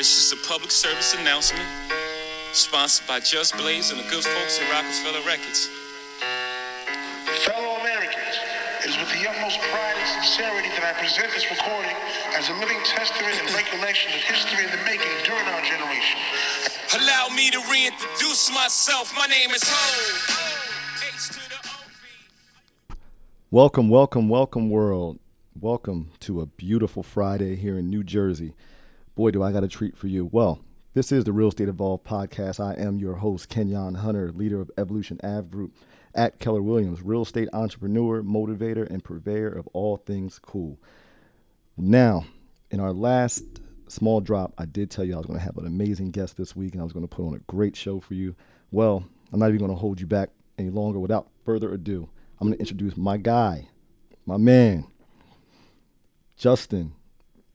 This is a public service announcement sponsored by Just Blaze and the good folks at Roc-A-Fella Records. Fellow Americans, it is with the utmost pride and sincerity that I present this recording as a living testament and recollection of history in the making during our generation. Allow me to reintroduce myself. My name is Hov. H to the O-V. Welcome, welcome, welcome, world. Welcome to a beautiful Friday here in New Jersey. Boy, do I got a treat for you. Well, this is the Real Estate Evolved podcast. I am your host, Kenyon Hunter, leader of Evolution Ave Group at Keller Williams, real estate entrepreneur, motivator, and purveyor of all things cool. Now, in our last small drop, I did tell you I was going to have an amazing guest this week and I was going to put on a great show for you. Well, I'm not even going to hold you back any longer. Without further ado, I'm going to introduce my guy, my man, Justin,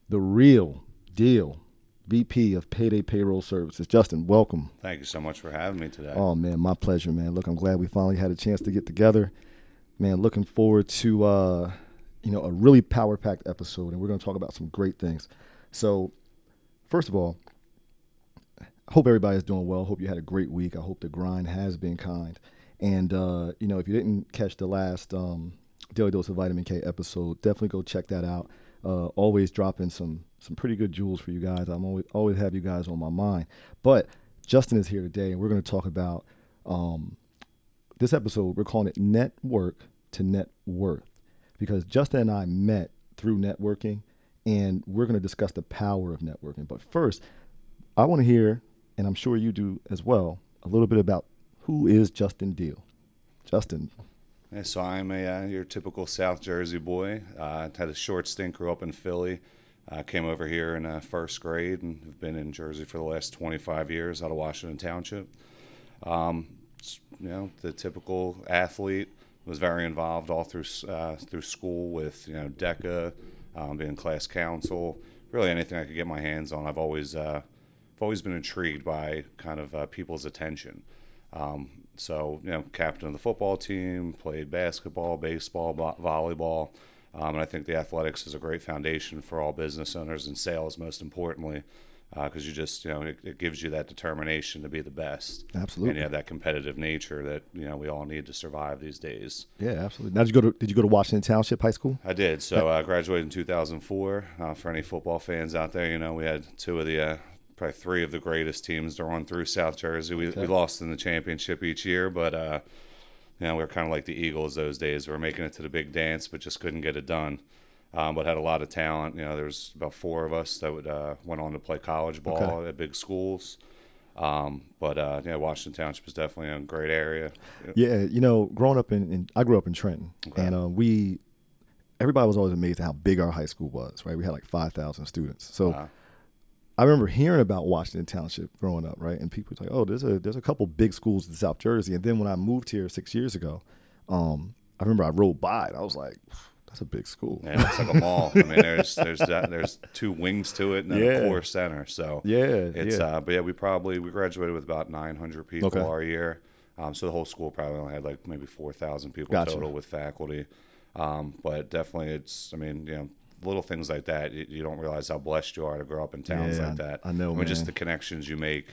the real deal VP of Payday Payroll Services. Justin, welcome. Thank you so much for having me today. Oh man, my pleasure, man. Look, I'm glad we finally had a chance to get together. Man, looking forward to uh, you know, a really power-packed episode and we're going to talk about some great things. So, first of all, I hope everybody's doing well. Hope you had a great week. I hope the grind has been kind. And uh, you know, if you didn't catch the last um, Daily Dose of Vitamin K episode, definitely go check that out. Uh, always dropping some some pretty good jewels for you guys. I'm always always have you guys on my mind. But Justin is here today, and we're going to talk about um, this episode. We're calling it Network to Net Worth because Justin and I met through networking, and we're going to discuss the power of networking. But first, I want to hear, and I'm sure you do as well, a little bit about who is Justin Deal. Justin, so I'm a uh, your typical South Jersey boy. Uh, had a short stint, grew up in Philly. Uh, came over here in uh, first grade and have been in Jersey for the last 25 years out of Washington Township. Um, you know, the typical athlete was very involved all through uh, through school with you know DECA, um, being class council, really anything I could get my hands on. I've always uh, I've always been intrigued by kind of uh, people's attention. Um, so, you know, captain of the football team, played basketball, baseball, vo- volleyball. Um, and I think the athletics is a great foundation for all business owners and sales, most importantly, because you just, you know, it, it gives you that determination to be the best. Absolutely. And you have that competitive nature that, you know, we all need to survive these days. yeah, absolutely. Now, did you go to did you go to Washington Township High School? I did. So I graduated in 2004. Uh, for any football fans out there, you know, we had two of the, uh, probably three of the greatest teams to run through South Jersey. We, we lost in the championship each year, but, uh, you know, we were kind of like the Eagles those days. We were making it to the big dance, but just couldn't get it done. Um, but had a lot of talent. You know, there was about four of us that would, uh, went on to play college ball Okay. at big schools. Um, but uh, yeah, Washington Township is definitely a great area. Yeah, you know, growing up in, in I grew up in Trenton, Okay. and uh, we everybody was always amazed at how big our high school was. Right, we had like five thousand students. So Wow. I remember hearing about Washington Township growing up, right? And people were like, "Oh, there's a there's a couple big schools in South Jersey." And then when I moved here six years ago, um, I remember I rode by and I was like, "That's a big school." Yeah, it looks like a mall. I mean, there's there's that, there's two wings to it and then Yeah. a core center. So Yeah, it's yeah. uh, but yeah, we probably we graduated with about 900 people Okay. our year. Um, so the whole school probably only had like maybe 4,000 people Gotcha. total with faculty. Um, but definitely, it's I mean, you know, little things like that. You, you don't realize how blessed you are to grow up in towns Yeah, like that. I know, I mean, just the connections you make,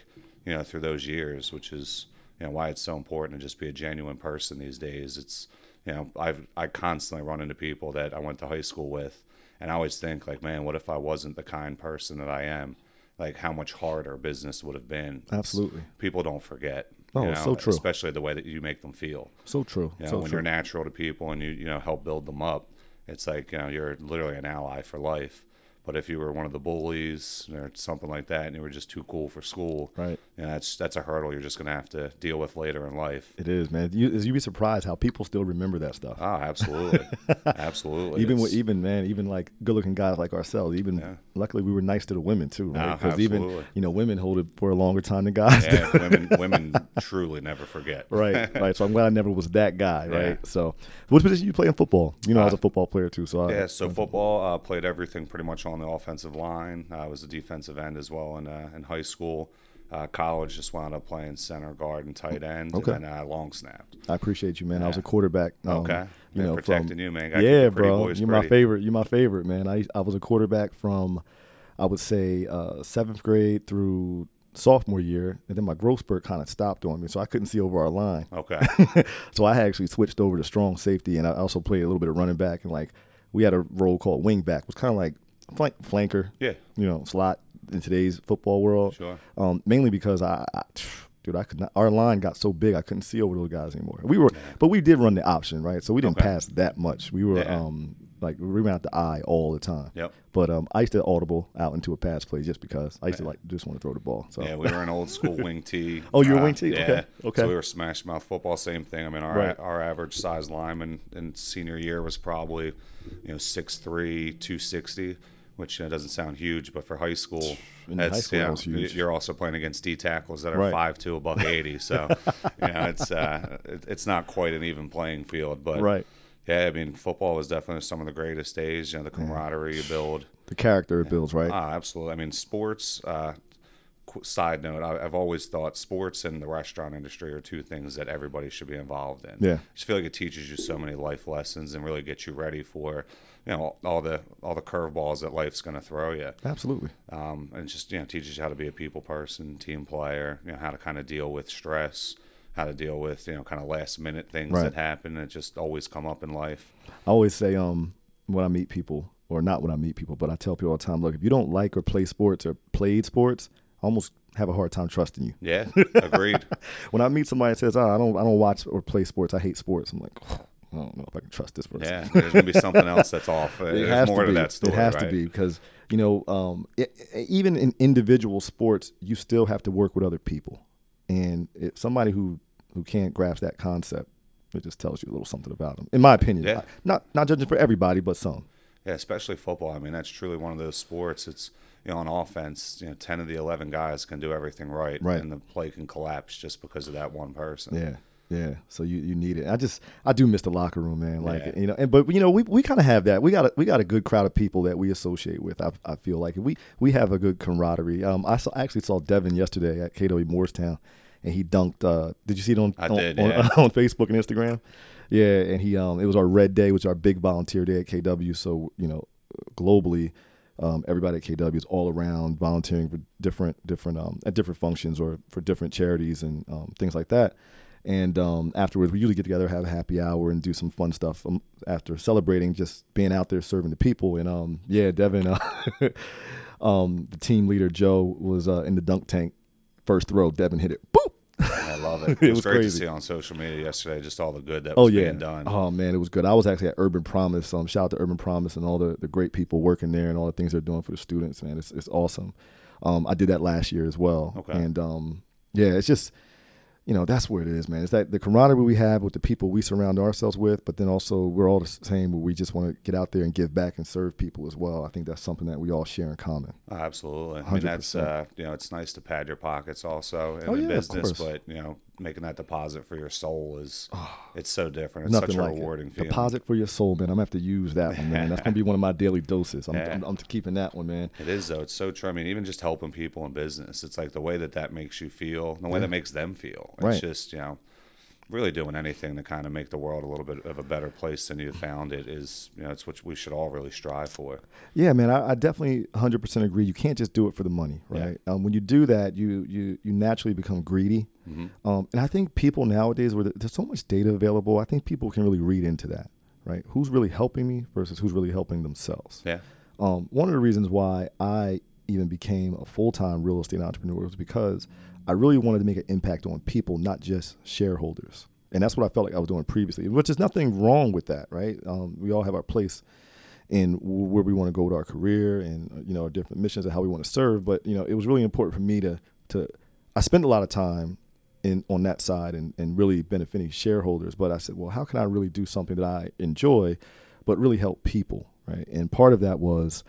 you know, through those years, which is you know why it's so important to just be a genuine person these days. It's you know I've I constantly run into people that I went to high school with, and I always think like, man, what if I wasn't the kind person that I am? Like how much harder business would have been. It's- Absolutely. people don't forget. Oh, you know, so true. Especially the way that you make them feel. So true. You know, so when true. you're natural to people and you you know help build them up, it's like you know you're literally an ally for life. But if you were one of the bullies or something like that, and you were just too cool for school, Right. You know, that's that's a hurdle you're just gonna have to deal with later in life. It is, man. You, you'd be surprised how people still remember that stuff. Oh, absolutely, absolutely. even with, even man, even like good-looking guys like ourselves. Even Yeah. luckily, we were nice to the women too, right? No, Because even you know, women hold it for a longer time than guys. yeah, women women truly never forget. right, right. So I'm glad I never was that guy, right? Yeah. So, what position you play in football? You know, I was a Uh, football player too. So, I, Yeah, so football uh, played everything pretty much on the offensive line. I was a defensive end as well in uh, in high school. Uh, college just wound up playing center guard and tight end, Okay. and then uh, long snapped. I appreciate you, man. I was a quarterback. um, Okay. you Yeah, know, protecting from, you, man. Yeah, bro. You're my favorite. You're my favorite, man. I I was a quarterback from I would say uh, seventh grade through sophomore year, and then my growth spurt kind of stopped on me, so I couldn't see over our line. Okay. so I actually switched over to strong safety, and I also played a little bit of running back, and like we had a role called wing back, it was kind of like flank, flanker, Yeah. you know, slot in today's football world. Sure. Um, mainly because I, I, dude, I could not. Our line got so big, I couldn't see over those guys anymore. We were, but we did run the option, right? So we didn't Okay. pass that much. We were, Yeah. um, like we ran out the eye all the time. Yep. But um, I used to audible out into a pass play just because I used to like just want to throw the ball. So Yeah, we were an old school wing tee. Oh, you were Uh, wing tee? Yeah. Okay, okay. So we were smash mouth football. Same thing. I mean, our Right. our average size lineman in senior year was probably, you know, 6'3", 260, which you know, doesn't sound huge, but for high school, In high school, you know, you're also playing against D tackles that are Right. five two, above eighty. So, you know, it's uh, it, it's not quite an even playing field. But Right. yeah, I mean, football is definitely some of the greatest days. You know, the camaraderie you build. the character it builds, right? Ah, absolutely. I mean, sports. Uh, side note: I, I've always thought sports and the restaurant industry are two things that everybody should be involved in. Yeah. I just feel like it teaches you so many life lessons and really gets you ready for, you know, all the all the curveballs that life's going to throw you. Absolutely. Um, and just you know teaches you how to be a people person, team player. You know how to kind of deal with stress, how to deal with you know kind of last minute things Right. that happen that just always come up in life. I always say, um, when I meet people, or not when I meet people, but I tell people all the time, look, if you don't like or play sports or played sports, I almost have a hard time trusting you. Yeah, agreed. When I meet somebody that says, oh, I don't, I don't watch or play sports, I hate sports, I'm like, I don't know if I can trust this person. Yeah, there's gonna be something else that's off. There's more to to, that story. it has right? to be because you know, um, it, even in individual sports, you still have to work with other people, and it, somebody who who can't grasp that concept, it just tells you a little something about them, in my opinion. Yeah. I- not not judging for everybody, but some. Yeah, especially football. I mean, that's truly one of those sports. It's you know, on offense, you know, ten of the eleven guys can do everything right, Right. and the play can collapse just because of that one person. Yeah. Yeah, so you, you need it. I just I do miss the locker room, man. Like Yeah. you know, and but you know we, we kind of have that. We got a we got a good crowd of people that we associate with. I, I feel like we we have a good camaraderie. Um, I saw I actually saw Devin yesterday at KW Morristown, and he dunked. Uh, did you see it on on, did, on, on Facebook and Instagram? Yeah, and he um it was our red day, which is our big volunteer day at KW. So you know, globally, um, everybody at KW is all around volunteering for different different um at different functions or for different charities and um, things like that. And um, afterwards, we usually get together, have a happy hour, and do some fun stuff um, after celebrating, just being out there serving the people. And um, yeah, Devin, uh, um, the team leader Joe was uh, in the dunk tank. First throw, Devin hit it. Boop. I love it. It, It was, was great crazy. to see on social media yesterday, just all the good that Oh yeah. being done. Oh man, it was good. I was actually at Urban Promise. Um, shout out to Urban Promise and all the, the great people working there and all the things they're doing for the students. Man, it's it's awesome. Um, I did that last year as well. Okay. And um, yeah, it's just you know that's where it is, man. It's that the camaraderie we have with the people we surround ourselves with, but then also we're all the same. We just want to get out there and give back and serve people as well. I think that's something that we all share in common. Oh, absolutely. I mean, that's uh, you know, it's nice to pad your pockets also in Oh, the yeah, business, but you know, making that deposit for your soul is it's so different. It's Nothing such a like rewarding it. feeling. Deposit for your soul, man. I'm gonna have to use that one, man. That's gonna be one of my daily doses. I'm, Yeah. I'm, I'm keeping that one, man. It is though. It's so true. I mean, even just helping people in business, it's like the way that that makes you feel, the way that makes them feel. It's Right. just you know, really doing anything to kind of make the world a little bit of a better place than you found it is. You know, it's what we should all really strive for. Yeah, man, I, I definitely 100% agree. You can't just do it for the money, Yeah. right? Um, when you do that, you you you naturally become greedy. Mm-hmm. Um, and I think people nowadays, where there's so much data available, I think people can really read into that, right? Who's really helping me versus who's really helping themselves. Yeah. Um, one of the reasons why I even became a full time real estate entrepreneur was because I really wanted to make an impact on people, not just shareholders. And that's what I felt like I was doing previously, which is nothing wrong with that, right? Um, we all have our place in where we want to go with our career and uh, you know our different missions and how we want to serve. But you know, it was really important for me to to. I spent a lot of time in on that side and, and really benefiting shareholders. But I said, well, how can I really do something that I enjoy, but really help people, right? And part of that was,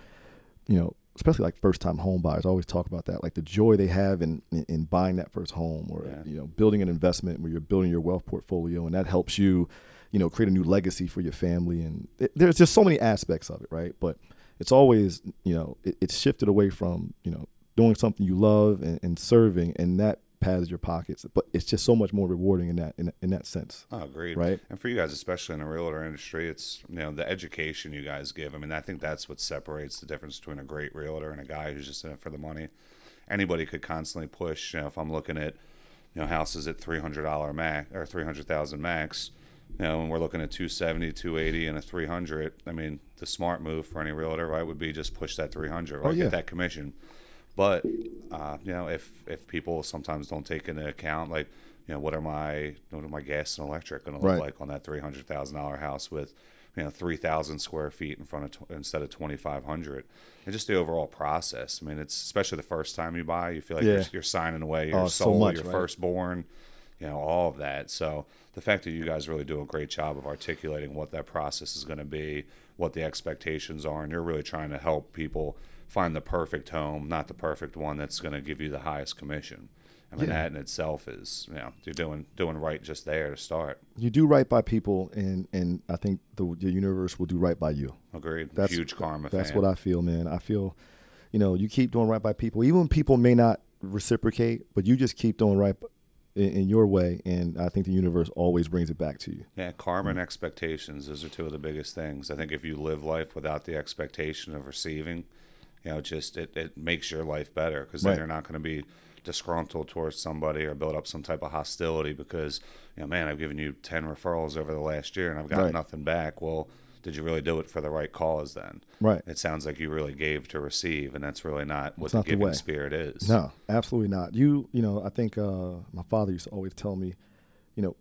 you know, especially like first time home buyers. I always talk about that, like the joy they have in in, in buying that first home, or Yeah. you know, building an investment where you're building your wealth portfolio, and that helps you, you know, create a new legacy for your family. And it, there's just so many aspects of it, right? But it's always, you know, it, it's shifted away from you know doing something you love and, and serving, and that pads your pockets, but it's just so much more rewarding in that in, in that sense. Oh, agreed. Right. And for you guys, especially in the realtor industry, it's you know the education you guys give. I mean, I think that's what separates the difference between a great realtor and a guy who's just in it for the money. Anybody could constantly push. You know, if I'm looking at you know houses at three hundred dollar max or three hundred thousand max, you know, when we're looking at 270, 280, and a 300, I mean, the smart move for any realtor, right, would be just push that 300, right, Oh, yeah. get that commission. But uh, you know, if if people sometimes don't take into account, like, you know, what are my what are my gas and electric going to look Right. like on that three hundred thousand dollar house with, you know, three thousand square feet in front of tw- instead of twenty five hundred, and just the overall process. I mean, it's especially the first time you buy, you feel like Yeah. you're, you're signing away your Oh, so soul, much, your right? firstborn, you know, all of that. So the fact that you guys really do a great job of articulating what that process is going to be, what the expectations are, and you're really trying to help people find the perfect home, not the perfect one that's going to give you the highest commission. I mean, Yeah. that in itself is, you know, you're doing doing right just there to start. You do right by people, and and I think the, the universe will do right by you. Agreed. That's Huge karma. That's fan. what I feel, man. I feel, you know, you keep doing right by people, even when people may not reciprocate, but you just keep doing right in, in your way, and I think the universe always brings it back to you. Yeah, karma and expectations, those are two of the biggest things. I think if you live life without the expectation of receiving, you know, just it, it makes your life better because then Right. you're not going to be disgruntled towards somebody or build up some type of hostility because, you know, man, I've given you 10 referrals over the last year and I've got Right. nothing back. Well, did you really do it for the right cause then? Right. It sounds like you really gave to receive, and that's really not what It's the not the giving way. spirit is. No, absolutely not. You, you know, I think uh, my father used to always tell me, you know,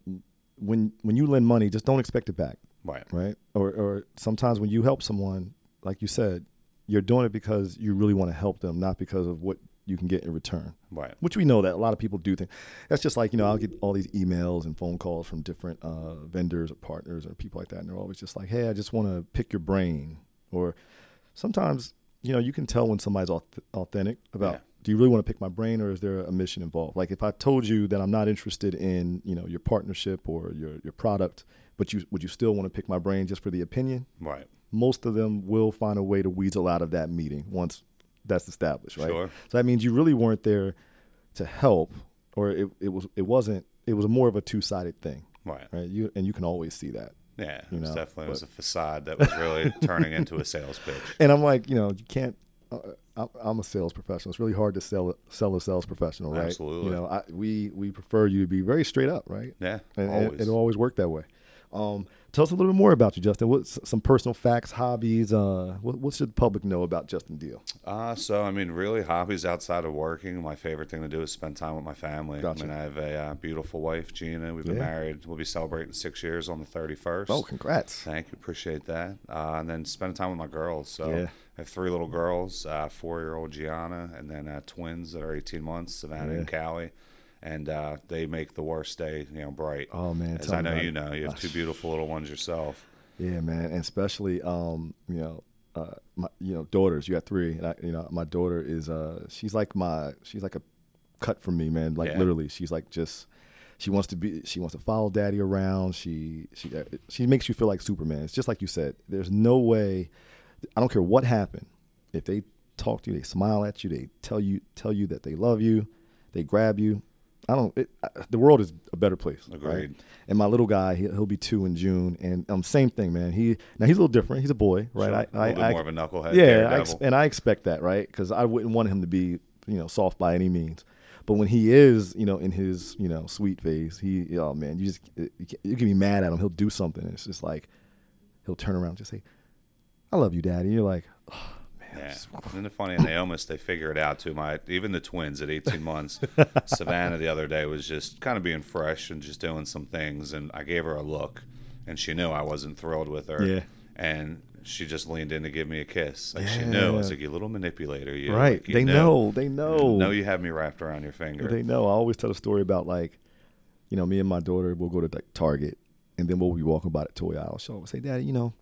when when you lend money, just don't expect it back. Right. right? Or, or sometimes when you help someone, like you said, you're doing it because you really want to help them, not because of what you can get in return. Right. Which we know that a lot of people do think. That's just like you know, I'll get all these emails and phone calls from different uh, vendors or partners or people like that, and they're always just like, "Hey, I just want to pick your brain." Or sometimes you know, you can tell when somebody's authentic about. Yeah. Do you really want to pick my brain, or is there a mission involved? Like if I told you that I'm not interested in you know your partnership or your your product, but you would you still want to pick my brain just for the opinion? Right. Most of them will find a way to weasel out of that meeting once that's established, right? Sure. So that means you really weren't there to help, or it, it was it wasn't it was more of a two sided thing, Right. right? You and you can always see that. Yeah. You it was know, definitely it was a facade that was really turning into a sales pitch. And I'm like, you know, you can't. Uh, I'm- I'm a sales professional. It's really hard to sell sell a sales professional, right? Absolutely. You know, I, we we prefer you to be very straight up, right? Yeah. and, and always. it'll always work that way. Um, tell us a little bit more about you, Justin. What's some personal facts, hobbies? Uh, what, what should the public know about Justin Deal? Uh, so I mean, really, hobbies outside of working. My favorite thing to do is spend time with my family. Gotcha. I mean, I have a uh, beautiful wife, Gina. We've been Yeah. married. We'll be celebrating six years on the thirty first. Oh, congrats! Thank you, appreciate that. Uh, and then spending time with my girls. So Yeah. I have three little girls, uh, four-year-old Gianna, and then uh, twins that are 18 months, Savannah and Callie. And uh, they make the worst day, you know, bright. Oh, man, as I know you know, you have two beautiful little ones yourself. Yeah, man, and especially um, you know, uh, my you know daughters. You got three. And I, you know, my daughter is uh, she's like my she's like a cut from me, man. Like Yeah. literally, she's like just she wants to be she wants to follow daddy around. She she uh, she makes you feel like Superman. It's just like you said. There's no way. I don't care what happened. If they talk to you, they smile at you, they tell you tell you that they love you, they grab you. I don't. It, I, the world is a better place. right? Agreed. And my little guy, he, he'll be two in June, and um, same thing, man. He now he's a little different. He's a boy, right? Sure. I, a I, little bit I- more of a knucklehead. yeah, I ex- and I expect that, right? Because I wouldn't want him to be, you know, soft by any means. But when he is, you know, in his, you know, sweet phase, he, oh man, you just you can, you can be mad at him. He'll do something. And it's just like he'll turn around and just say, "I love you, daddy." And you're like, oh, Yeah, the funny, and they almost they figure it out too. My even the twins at 18 months, Savannah the other day was just kind of being fresh and just doing some things, and I gave her a look, and she knew I wasn't thrilled with her. Yeah. and she just leaned in to give me a kiss. Like she knew. I was like, "You little manipulator, you." right? Like, you they knew. know. They know. Know you have me wrapped around your finger. They know. I always tell a story about like, you know, me and my daughter will go to like Target, and then we'll be walking by the toy aisle. She'll always say, "Daddy, you know,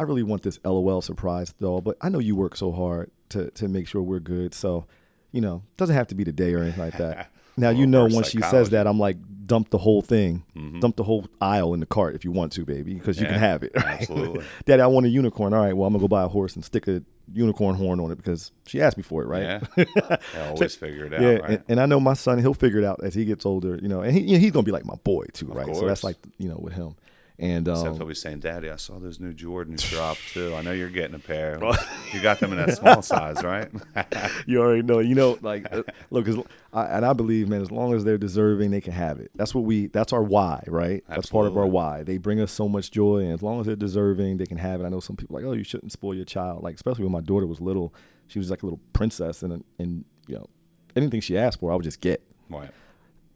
I really want this LOL surprise doll, but I know you work so hard to to make sure we're good. So, you know, doesn't have to be today or anything like that. Now you know once she says that, I'm like, dump the whole thing, dump the whole aisle in the cart if you want to, baby, because you can Mm-hmm. Have it. right? absolutely. Daddy, I want a unicorn. All right, well, I'm gonna go buy a horse and stick a unicorn horn on it because she asked me for it, right? Yeah. I always figure it out, Yeah, right? and, and I know my son; he'll figure it out as he gets older, you know. And he, you know, he's gonna be like my boy too, right? So that's like you know with him. And Except um, he'll be saying, "Daddy, I saw those new Jordans drop too. I know you're getting a pair. you got them in that small size, right?" you already know, you know, like uh, look, as, I, and I believe, man, as long as they're deserving, they can have it. That's what we. That's our why, right? That's part of our why. They bring us so much joy, and as long as they're deserving, they can have it. I know some people are like, oh, you shouldn't spoil your child. Like especially when my daughter was little, she was like a little princess, and and you know, anything she asked for, I would just get. right.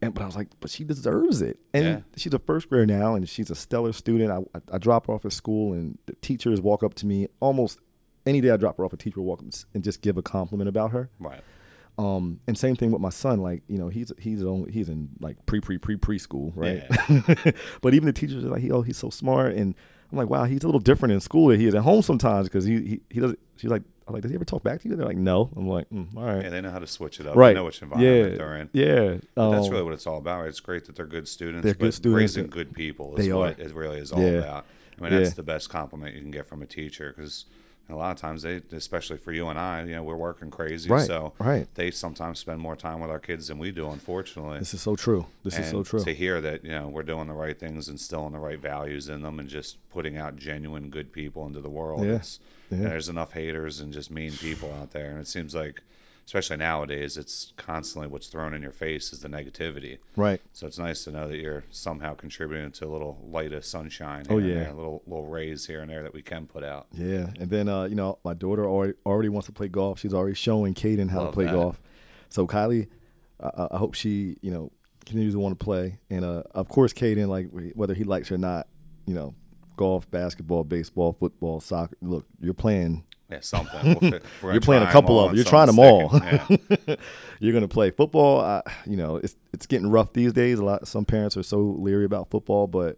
And but I was like, but she deserves it. And Yeah. she's a first grader now, and she's a stellar student. I, I I drop her off at school, and the teachers walk up to me almost any day. I drop her off, a teacher will walk up and just give a compliment about her. Right. Um, and same thing with my son. Like you know, he's he's only he's in like pre pre pre preschool, right? but even the teachers are like, he, oh, he's so smart, and I'm like, wow, he's a little different in school than he is at home sometimes because he, he he doesn't. She's like, I'm like, does he ever talk back to you? They're like, no. I'm like, mm, all right, Yeah, they know how to switch it up. right, They know which environment yeah, they're in. yeah. But that's um, really what it's all about. Right? It's great that they're good students, They're but good students raising good people is They what are. it really is all Yeah. about. I mean, that's the best compliment you can get from a teacher because a lot of times they, especially for you and I, you know, we're working crazy, Right, so right. they sometimes spend more time with our kids than we do, unfortunately. This is so true. This is so true. To hear that you know we're doing the right things, instilling the right values in them, and just putting out genuine good people into the world. Yeah. Yeah. there's enough haters and just mean people out there, and it seems like, especially nowadays, it's constantly what's thrown in your face is the negativity. Right. So it's nice to know that you're somehow contributing to a little light of sunshine. Oh, yeah. there, little little rays here and there that we can put out. Yeah, and then uh, you know my daughter already already wants to play golf. She's already showing Caden how to play that. golf. So Kylie, uh, I hope she you know continues to want to play, and uh, of course Caden, like whether he likes or not, you know, golf, basketball, baseball, football, soccer. Look, you're playing. Yeah, something. We'll You're playing a couple of them. You're trying them all. Yeah. you're gonna play football. Uh, you know, it's it's getting rough these days. A lot. Some parents are so leery about football, but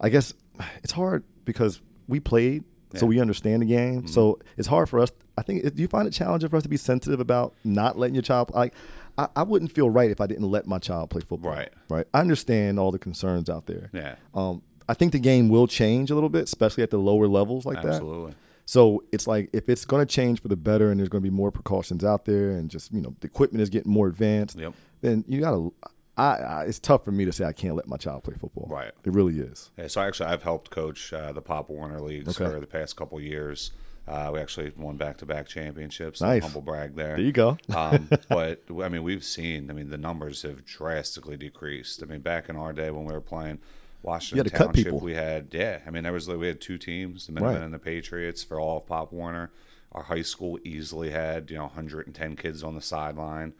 I guess it's hard because we played, so we understand the game. So it's hard for us. I think. Do you find it challenging for us to be sensitive about not letting your child like? I, I wouldn't feel right if I didn't let my child play football. Right. Right. I understand all the concerns out there. Yeah. Um, I think the game will change a little bit, especially at the lower levels like that. Absolutely. So it's like if it's going to change for the better, and there's going to be more precautions out there, and just you know the equipment is getting more advanced. Yep. Then you got to. I, I it's tough for me to say I can't let my child play football. Right. It really is. Yeah, so actually, I've helped coach uh, the Pop Warner leagues Okay. for the past couple years. Uh, we actually won back-to-back championships. Nice. Humble brag there. There you go. um, but I mean, we've seen. I mean, the numbers have drastically decreased. I mean, back in our day when we were playing Washington had to cut Township, people. we had yeah. I mean, there was like, we had two teams, the Minutemen Right. and the Patriots, for all of Pop Warner. Our high school easily had you know 110 kids on the sideline,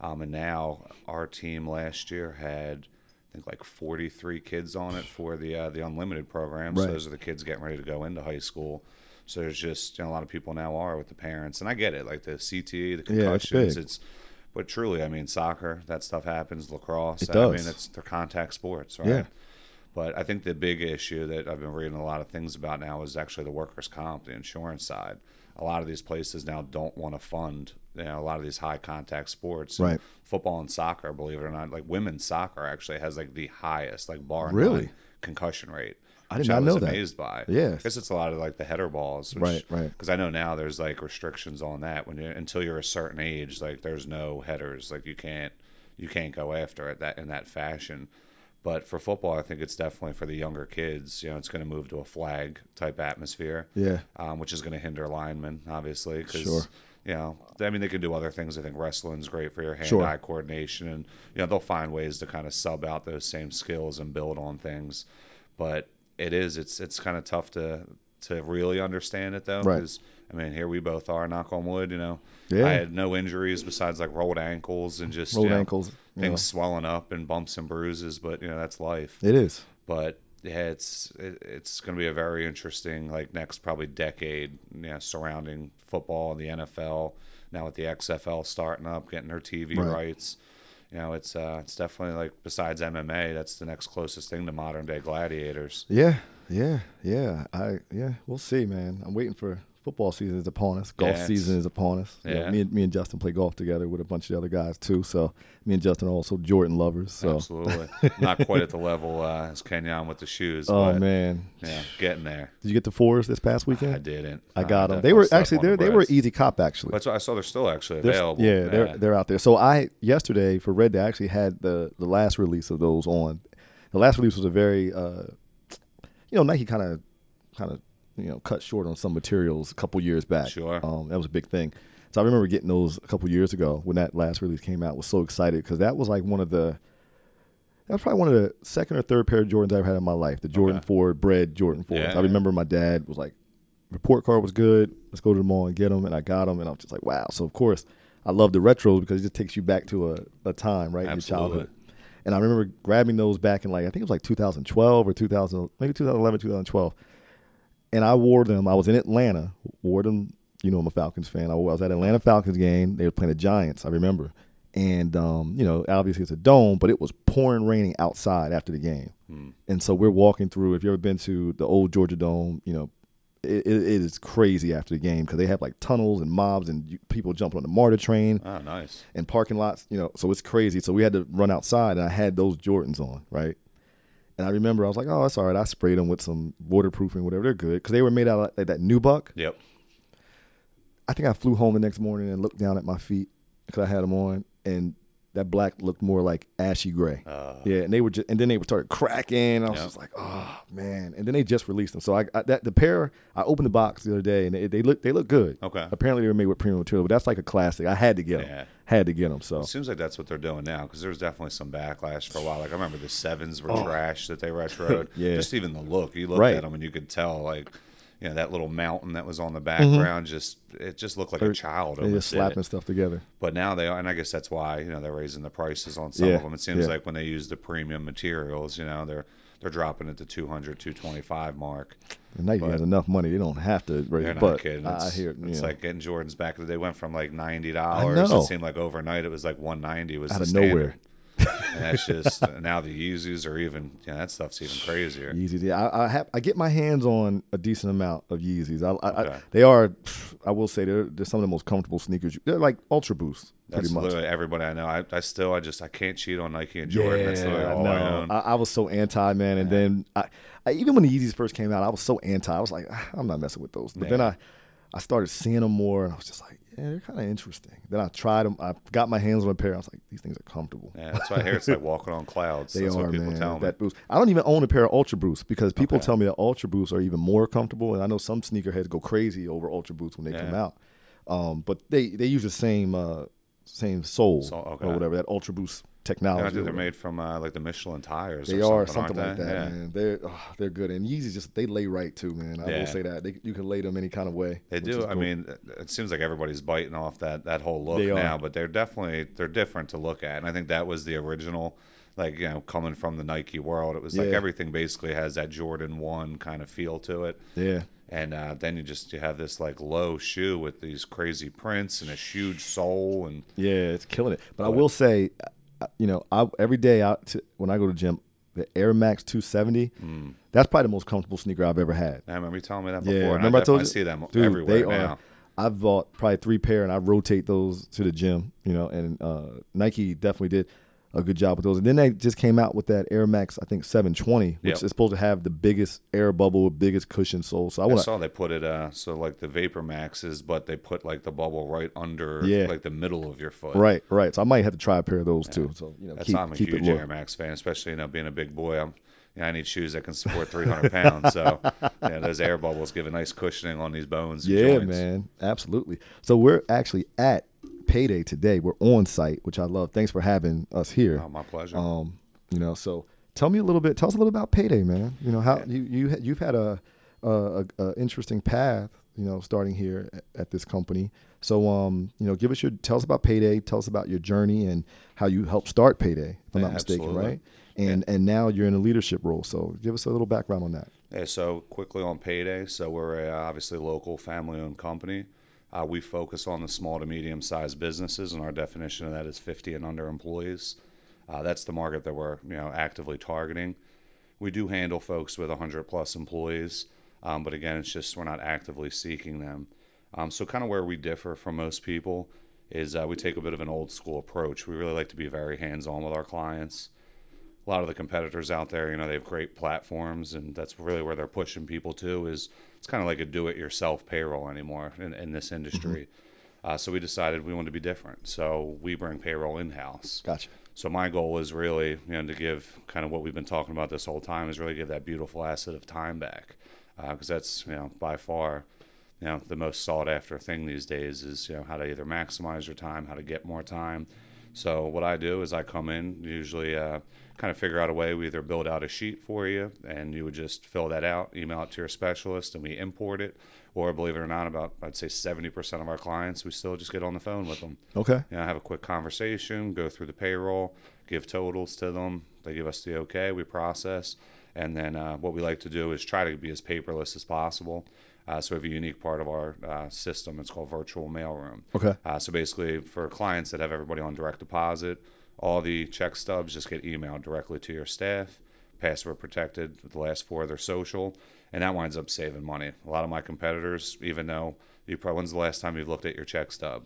um, and now our team last year had. I think like 43 kids on it for the uh, the unlimited program. So those are the kids getting ready to go into high school. So there's just you know, a lot of people now are with the parents, and I get it, like the CTE, the Yeah, it's concussions. it's but truly, I mean, soccer that stuff happens. Lacrosse, It does. I mean, it's they're contact sports, right? Yeah. But I think the big issue that I've been reading a lot of things about now is actually the workers' comp, the insurance side. A lot of these places now don't want to fund you know a lot of these high contact sports. And Right. Football and soccer, believe it or not, like women's soccer actually has like the highest, like bar none Really? concussion rate. I did which not I was know that. amazed by. Yeah. I guess it's a lot of like the header balls, which, Right, right. Because I know now there's like restrictions on that when you until you're a certain age, like there's no headers, like you can't you can't go after it that in that fashion. But for football, I think it's definitely for the younger kids. You know, it's going to move to a flag type atmosphere. Yeah. um, which is going to hinder linemen, obviously. Cause, Sure. You know, I mean, they can do other things. I think wrestling's great for your hand-eye coordination, and you know they'll find ways to kind of sub out those same skills and build on things. But it is it's it's kind of tough to to really understand it though Right. I mean here we both are knock on wood you know Yeah. I had no injuries besides like rolled ankles and just Rolled you know, ankles, things know. swelling up and bumps and bruises but you know that's life It is. but yeah, it's it, it's going to be a very interesting like next probably decade, you know, surrounding football and the NFL. Now with the XFL starting up, getting their TV Right. rights, you know, it's uh, it's definitely like besides MMA, that's the next closest thing to modern day gladiators. Yeah. Yeah. Yeah. I. Yeah. We'll see, man. I'm waiting for football season is upon us. Golf Yeah, season is upon us. You know, me and me and Justin play golf together with a bunch of the other guys too. So me and Justin are also Jordan lovers. So Absolutely. Not quite at the level uh, as Kenyon with the shoes. oh man, Yeah, getting there. did you get the fours this past weekend? I didn't. I Uh, got them. They were actually they they were easy cop actually. That's what I saw. They're still actually They're- available. yeah, they're they're out there. So I yesterday for Red Day I actually had the the last release of those on. The last release was a very uh, you know Nike kind of kind of you know cut short on some materials a couple years back. Sure. um, that was a big thing. So I remember getting those a couple years ago when that last release came out. Was so excited because that was like one of the that was probably one of the second or third pair of Jordans I ever had in my life. The Jordan Okay. Four bred Jordan Fours. Yeah. I remember my dad was like, report card was good. Let's go to the mall and get them. And I got them, and I was just like, wow. So of course, I love the retros because it just takes you back to a, a time, right, in your Absolutely. childhood. And I remember grabbing those back in like I think it was like 2012 or 2000, maybe 2011, 2012. And I wore them. I was in Atlanta, wore them. You know, I'm a Falcons fan. I was at Atlanta Falcons game. They were playing the Giants. I remember. And um, you know, obviously it's a dome, but it was pouring raining outside after the game. And so we're walking through. If you ever been to the old Georgia Dome, you know, it, it, it is crazy after the game because they have like tunnels and mobs and people jumping on the MARTA train Oh, nice. and parking lots, you know, so it's crazy. So we had to run outside, and I had those Jordans on, right? And I remember I was like, oh, that's all right. I sprayed them with some waterproofing, whatever. They're good because they were made out of like that nubuck. Yep. I think I flew home the next morning and looked down at my feet because I had them on, and that black looked more like ashy gray. Uh. yeah, and they were just, and then they would start cracking. I was Yep. just like, oh man! And then they just released them. So I, I that the pair I opened the box the other day, and they, they look they look good. Okay. Apparently they were made with premium material, but that's like a classic. I had to get them. Yeah. Had to get them. So It seems like that's what they're doing now because there was definitely some backlash for a while. Like I remember the sevens were Oh. trash that they retroed. Yeah. Just even the look, you looked Right. at them and you could tell like, you know, that little mountain that was on the background just it just looked like a child. Mm-hmm. they almost just slapping it. stuff together. But now they are, and I guess that's why you know they're raising the prices on some Yeah, of them. It seems yeah. like when they use the premium materials, you know, they're they're dropping it to 200, 225 mark. And Nike has enough money; they don't have to raise. They're not But kidding. I, I It's, hear it. it's know, like getting Jordans back. They went from like ninety dollars. It seemed like overnight it was like one ninety was out the of standard. nowhere. And that's just now the Yeezys are even. Yeah, that stuff's even crazier. Yeezys. Yeah, I, I have. I get my hands on a decent amount of Yeezys. I, I, Okay. I they are. I will say they're, they're some of the most comfortable sneakers. They're like Ultra Boost, pretty That's much. literally everybody I know. I, I still, I just, I can't cheat on Nike and Jordan. That's literally all no. I own. I, I was so anti man, and then I, I even when the Yeezys first came out, I was so anti. I was like, "Ah, I'm not messing with those. But then I, I started seeing them more, and I was just like, yeah, they're kind of interesting. Then I tried them. I got my hands on a pair. I was like, these things are comfortable. yeah, that's why I hear it's like walking on clouds. They that's are, what people man. tell me. That boost. I don't even own a pair of Ultra Boosts because people tell me that Ultra Boosts are even more comfortable, and I know some sneakerheads go crazy over Ultra Boosts when they come out. Um, but they they use the same uh, same sole So- okay. or whatever that Ultra Boost And technology. I think they're made from uh, like the Michelin tires. They or are something, something like that, Yeah. man. They're oh, they're good, and Yeezys just they lay right too, man. I Yeah. will say that they, you can lay them any kind of way. They do. is I mean, it seems like everybody's biting off that that whole look They are. now, but they're definitely they're different to look at, and I think that was the original. Like you know, coming from the Nike world, it was like everything basically has that Jordan One kind of feel to it. yeah, and uh, then you just you have this like low shoe with these crazy prints and a huge sole and yeah, it's killing it. But I will say, uh, you know, I every day out to, when I go to gym, the Air Max 270, that's probably the most comfortable sneaker I've ever had. I remember you telling me that before. Yeah, remember I, I, told you? see them Dude, everywhere they now. Are, I've bought probably three pair, and I rotate those to the gym. You know, and uh, Nike definitely did a good job with those. And then they just came out with that Air Max, I think 720, which Yep. is supposed to have the biggest air bubble, biggest cushion sole. So I I want to. saw they put it uh so like the Vapor Maxes, but they put like the bubble right under Yeah. like the middle of your foot. Right, right. So I might have to try a pair of those too. So you know, That's keep, I'm a keep it huge. Air Max fan, especially you know being a big boy. I'm you know, I need shoes that can support 300 pounds. So yeah, those air bubbles give a nice cushioning on these bones. and Yeah, joints. man, absolutely. So we're actually at Payday today. We're on site, which I love. Thanks for having us here. Oh, my pleasure. Um, you know, so tell me a little bit. Tell us a little about Payday, man. You know how you you you've had a, a, a, interesting path. You know, starting here at, at this company. So, um, you know, give us your tell us about Payday. Tell us about your journey and how you helped start Payday. If I'm Yeah, not mistaken, absolutely. right? And and now you're in a leadership role. So, give us a little background on that. Yeah, so quickly on payday. So we're a, obviously local family-owned company. Uh, we focus on the small to medium-sized businesses, and our definition of that is 50 and under employees. Uh, that's the market that we're you know actively targeting. We do handle folks with 100 plus employees. Um, but again, it's just we're not actively seeking them. Um, so kind of where we differ from most people is uh, we take a bit of an old school approach. We really like to be very hands on with our clients. A lot of the competitors out there, you know, they have great platforms, and that's really where they're pushing people to. Is it's kind of like a do-it-yourself payroll anymore in, in this industry. Uh, so we decided we wanted to be different. So we bring payroll in-house. Gotcha. So my goal is really, you know, to give kind of what we've been talking about this whole time is really give that beautiful asset of time back, because that's you know by far, you know, the most sought after thing these days is you know how to either maximize your time, how to get more time. So what I do is I come in usually. Uh, kind of figure out a way we either build out a sheet for you and you would just fill that out email it to your specialist and we import it or believe it or not about i'd say 70% of our clients we still just get on the phone with them Okay. you know, have a quick conversation, go through the payroll, give totals to them. They give us the okay, we process, and then uh, what we like to do is try to be as paperless as possible. Uh, so we have a unique part of our uh, system. It's called virtual mailroom. Okay. Uh, so basically, for clients that have everybody on direct deposit, all the check stubs just get emailed directly to your staff, password protected the last four of their social, and that winds up saving money. A lot of my competitors, even though you probably when's the last time you've looked at your check stub?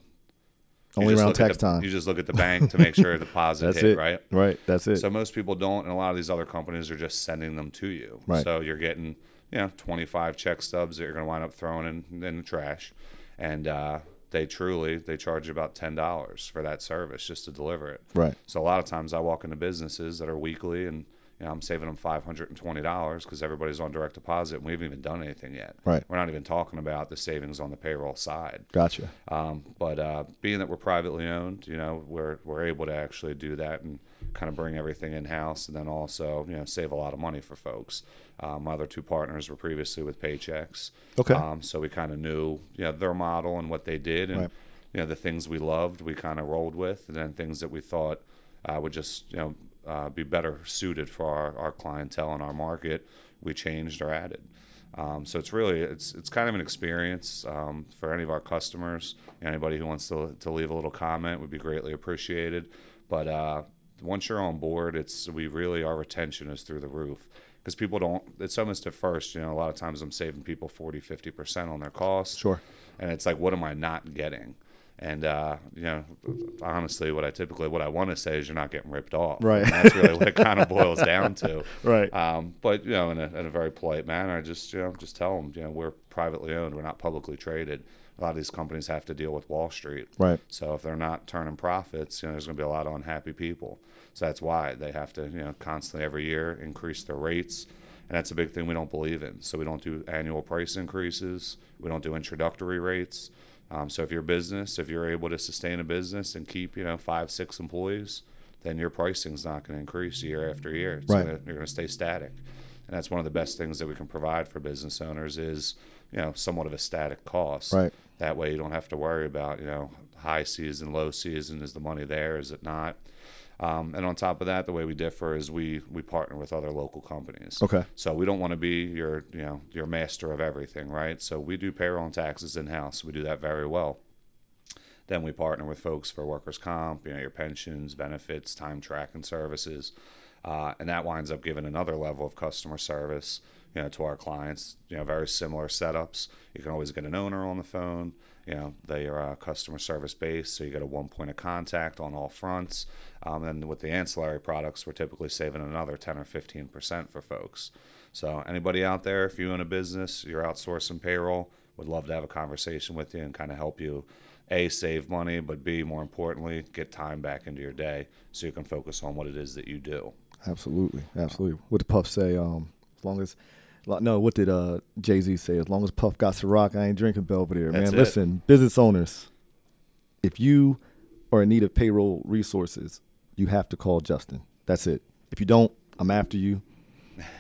You Only around tax the- time. You just look at the bank to make sure a deposit That's hit, it. right? Right. That's it. So most people don't, and a lot of these other companies are just sending them to you. Right. So you're getting, you know, 25 check stubs that you're going to wind up throwing in, in the trash, and uh, they truly they charge you about ten dollars for that service just to deliver it. Right. So a lot of times I walk into businesses that are weekly, and you know I'm saving them five hundred and twenty dollars because everybody's on direct deposit, and we haven't even done anything yet. Right. We're not even talking about the savings on the payroll side. gotcha. Um, but uh, being that we're privately owned, you know, we're we're able to actually do that and kind of bring everything in house, and then also you know save a lot of money for folks. Um, my other two partners were previously with Paychex, Okay. Um, so we kind of knew you know their model and what they did, and Right. you know the things we loved, we kind of rolled with, and then things that we thought uh, would just you know uh, be better suited for our, our clientele and our market, we changed or added. Um, so it's really it's it's kind of an experience um, for any of our customers. Anybody who wants to, to leave a little comment would be greatly appreciated. But uh, once you're on board, it's we really our retention is through the roof because people don't. It's almost at first, you know, a lot of times I'm saving people 40, 50 percent on their costs. Sure. And it's like, what am I not getting? And uh, you know, honestly, what I typically what I want to say is you're not getting ripped off. Right. And that's really what it kind of boils down to. Right. Um, but you know, in a, in a very polite manner, I just you know just tell them you know we're privately owned, we're not publicly traded. A lot of these companies have to deal with Wall Street. Right. So if they're not turning profits, you know, there's going to be a lot of unhappy people. So that's why they have to you know constantly every year increase their rates. And that's a big thing we don't believe in. So we don't do annual price increases. We don't do introductory rates. Um, so if your business, if you're able to sustain a business and keep, you know, five, six employees, then your pricing's not going to increase year after year. It's Right. gonna, you're going to stay static. And that's one of the best things that we can provide for business owners is, you know, somewhat of a static cost. Right. That way you don't have to worry about, you know, high season, low season. Is the money there? Is it not? Um, and on top of that, the way we differ is we we partner with other local companies. Okay. So we don't want to be your you know your master of everything, right? So we do payroll and taxes in house. We do that very well. Then we partner with folks for workers' comp, you know, your pensions, benefits, time tracking services, uh, and that winds up giving another level of customer service, you know, to our clients. You know, very similar setups. You can always get an owner on the phone. You know, they are customer service based, so you get a one point of contact on all fronts. Um, and with the ancillary products, we're typically saving another 10 or 15 percent for folks. So anybody out there, if you own a business, you're outsourcing payroll, would love to have a conversation with you and kind of help you a save money, but b more importantly, get time back into your day so you can focus on what it is that you do. Absolutely, absolutely. What did Puff say? Um, as long as, no, what did uh, Jay Z say? As long as Puff got to rock, I ain't drinking Belvedere. That's Man, it. listen, business owners, if you are in need of payroll resources, you have to call Justin. That's it. If you don't, I'm after you.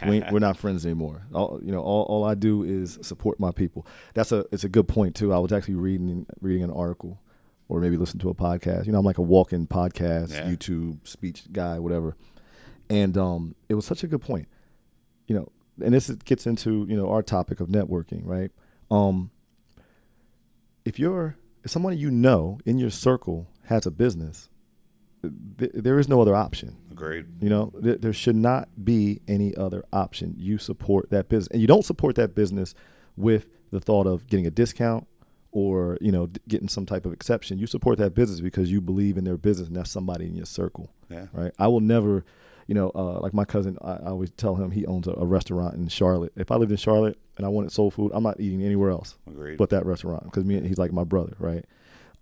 We ain't, we're not friends anymore. All, you know, all, all I do is support my people. That's a it's a good point too. I was actually reading reading an article, or maybe listen to a podcast. You know, I'm like a walk-in podcast, Yeah. YouTube speech guy, whatever. And um, it was such a good point. You know, and this gets into you know our topic of networking, right? Um, if you're if someone you know in your circle has a business, th- there is no other option. Agreed. You know, there, there should not be any other option. You support that business, and you don't support that business with the thought of getting a discount or you know d- getting some type of exception. You support that business because you believe in their business, and that's somebody in your circle. Yeah. Right. I will never, you know, uh, like my cousin. I, I always tell him he owns a, a restaurant in Charlotte. If I lived in Charlotte and I wanted soul food, I'm not eating anywhere else Agreed. but that restaurant because me he's like my brother, right?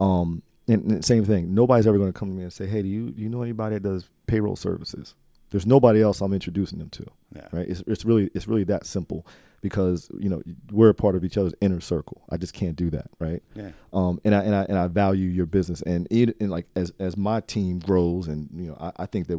Um, and, and same thing. Nobody's ever going to come to me and say, "Hey, do you do you know anybody that does payroll services?" There's nobody else I'm introducing them to, Yeah. right? It's it's really it's really that simple because you know we're a part of each other's inner circle. I just can't do that, right? Yeah. Um, and I and I and I value your business, and it and like as as my team grows, and you know, I, I think that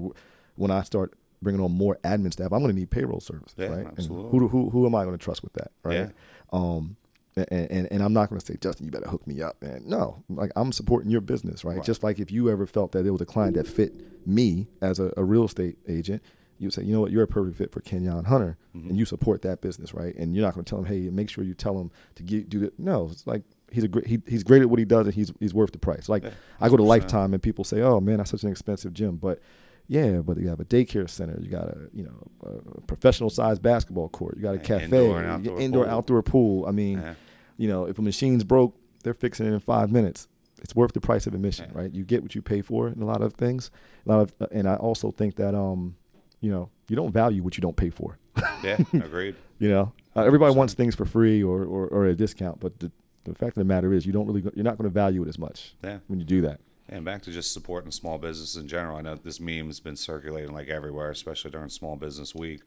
when I start bringing on more admin staff, I'm going to need payroll services, Yeah, right? absolutely. And who who who am I going to trust with that, right? Yeah. Um, and, and and I'm not going to say, Justin, you better hook me up. And no, like I'm supporting your business, right? Right. Just like if you ever felt that there was a client that fit me as a, a real estate agent, you would say, you know what, you're a perfect fit for Kenyon Hunter, Mm-hmm. and you support that business, right? And you're not going to tell him, hey, make sure you tell him to get, do that. No, it's like he's a great, he, he's great at what he does, and he's he's worth the price. Like Yeah, I go to Lifetime, and people say, oh man, that's such an expensive gym, but yeah, but you have a daycare center, you got a you know a professional sized basketball court, you got a cafe, indoor, outdoor, indoor pool. outdoor pool. I mean, Yeah. you know, if a machine's broke, they're fixing it in five minutes. It's worth the price of admission, Yeah. right? You get what you pay for in a lot of things. A lot of, uh, and I also think that, um, you know, you don't value what you don't pay for. Yeah. Agreed. You know, uh, everybody wants things for free or, or, or a discount, but the, the fact of the matter is, you don't really, go, you're not going to value it as much Yeah. when you do that. And back to just supporting small business in general. I know this meme's been circulating like everywhere, especially during Small Business Week.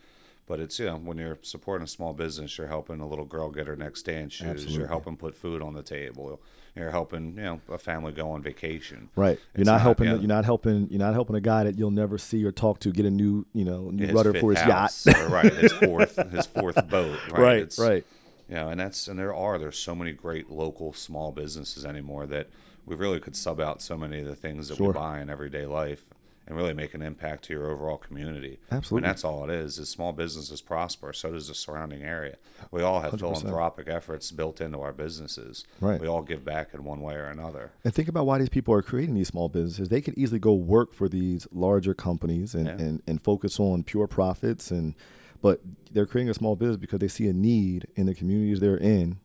But it's you know when you're supporting a small business, you're helping a little girl get her next dance shoes. Absolutely. You're helping put food on the table. You're helping you know a family go on vacation. Right. You're not, not- helping. yeah. You're not helping. You're not helping a guy that you'll never see or talk to get a new, you know, new rudder for his house, yacht. right? His fourth, his fourth boat. Right. right. It's- right. You know, and that's and there are there's so many great local small businesses anymore that we really could sub out so many of the things that Sure. we buy in everyday life and really make an impact to your overall community. Absolutely. And that's all it is. Is small businesses prosper, so does the surrounding area. We all have 100%. philanthropic efforts built into our businesses. Right. We all give back in one way or another. And think about why these people are creating these small businesses. They could easily go work for these larger companies and, Yeah. and, and focus on pure profits and but they're creating a small business because they see a need in the communities they're in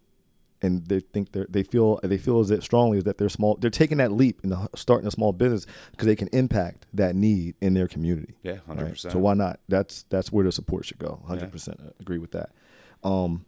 and they think they they feel they feel as it strongly as that they're small they're taking that leap in the starting a small business because they can impact that need in their community. Yeah, hundred right? percent. So why not? That's that's where the support should go. Hundred percent agree with that. Um,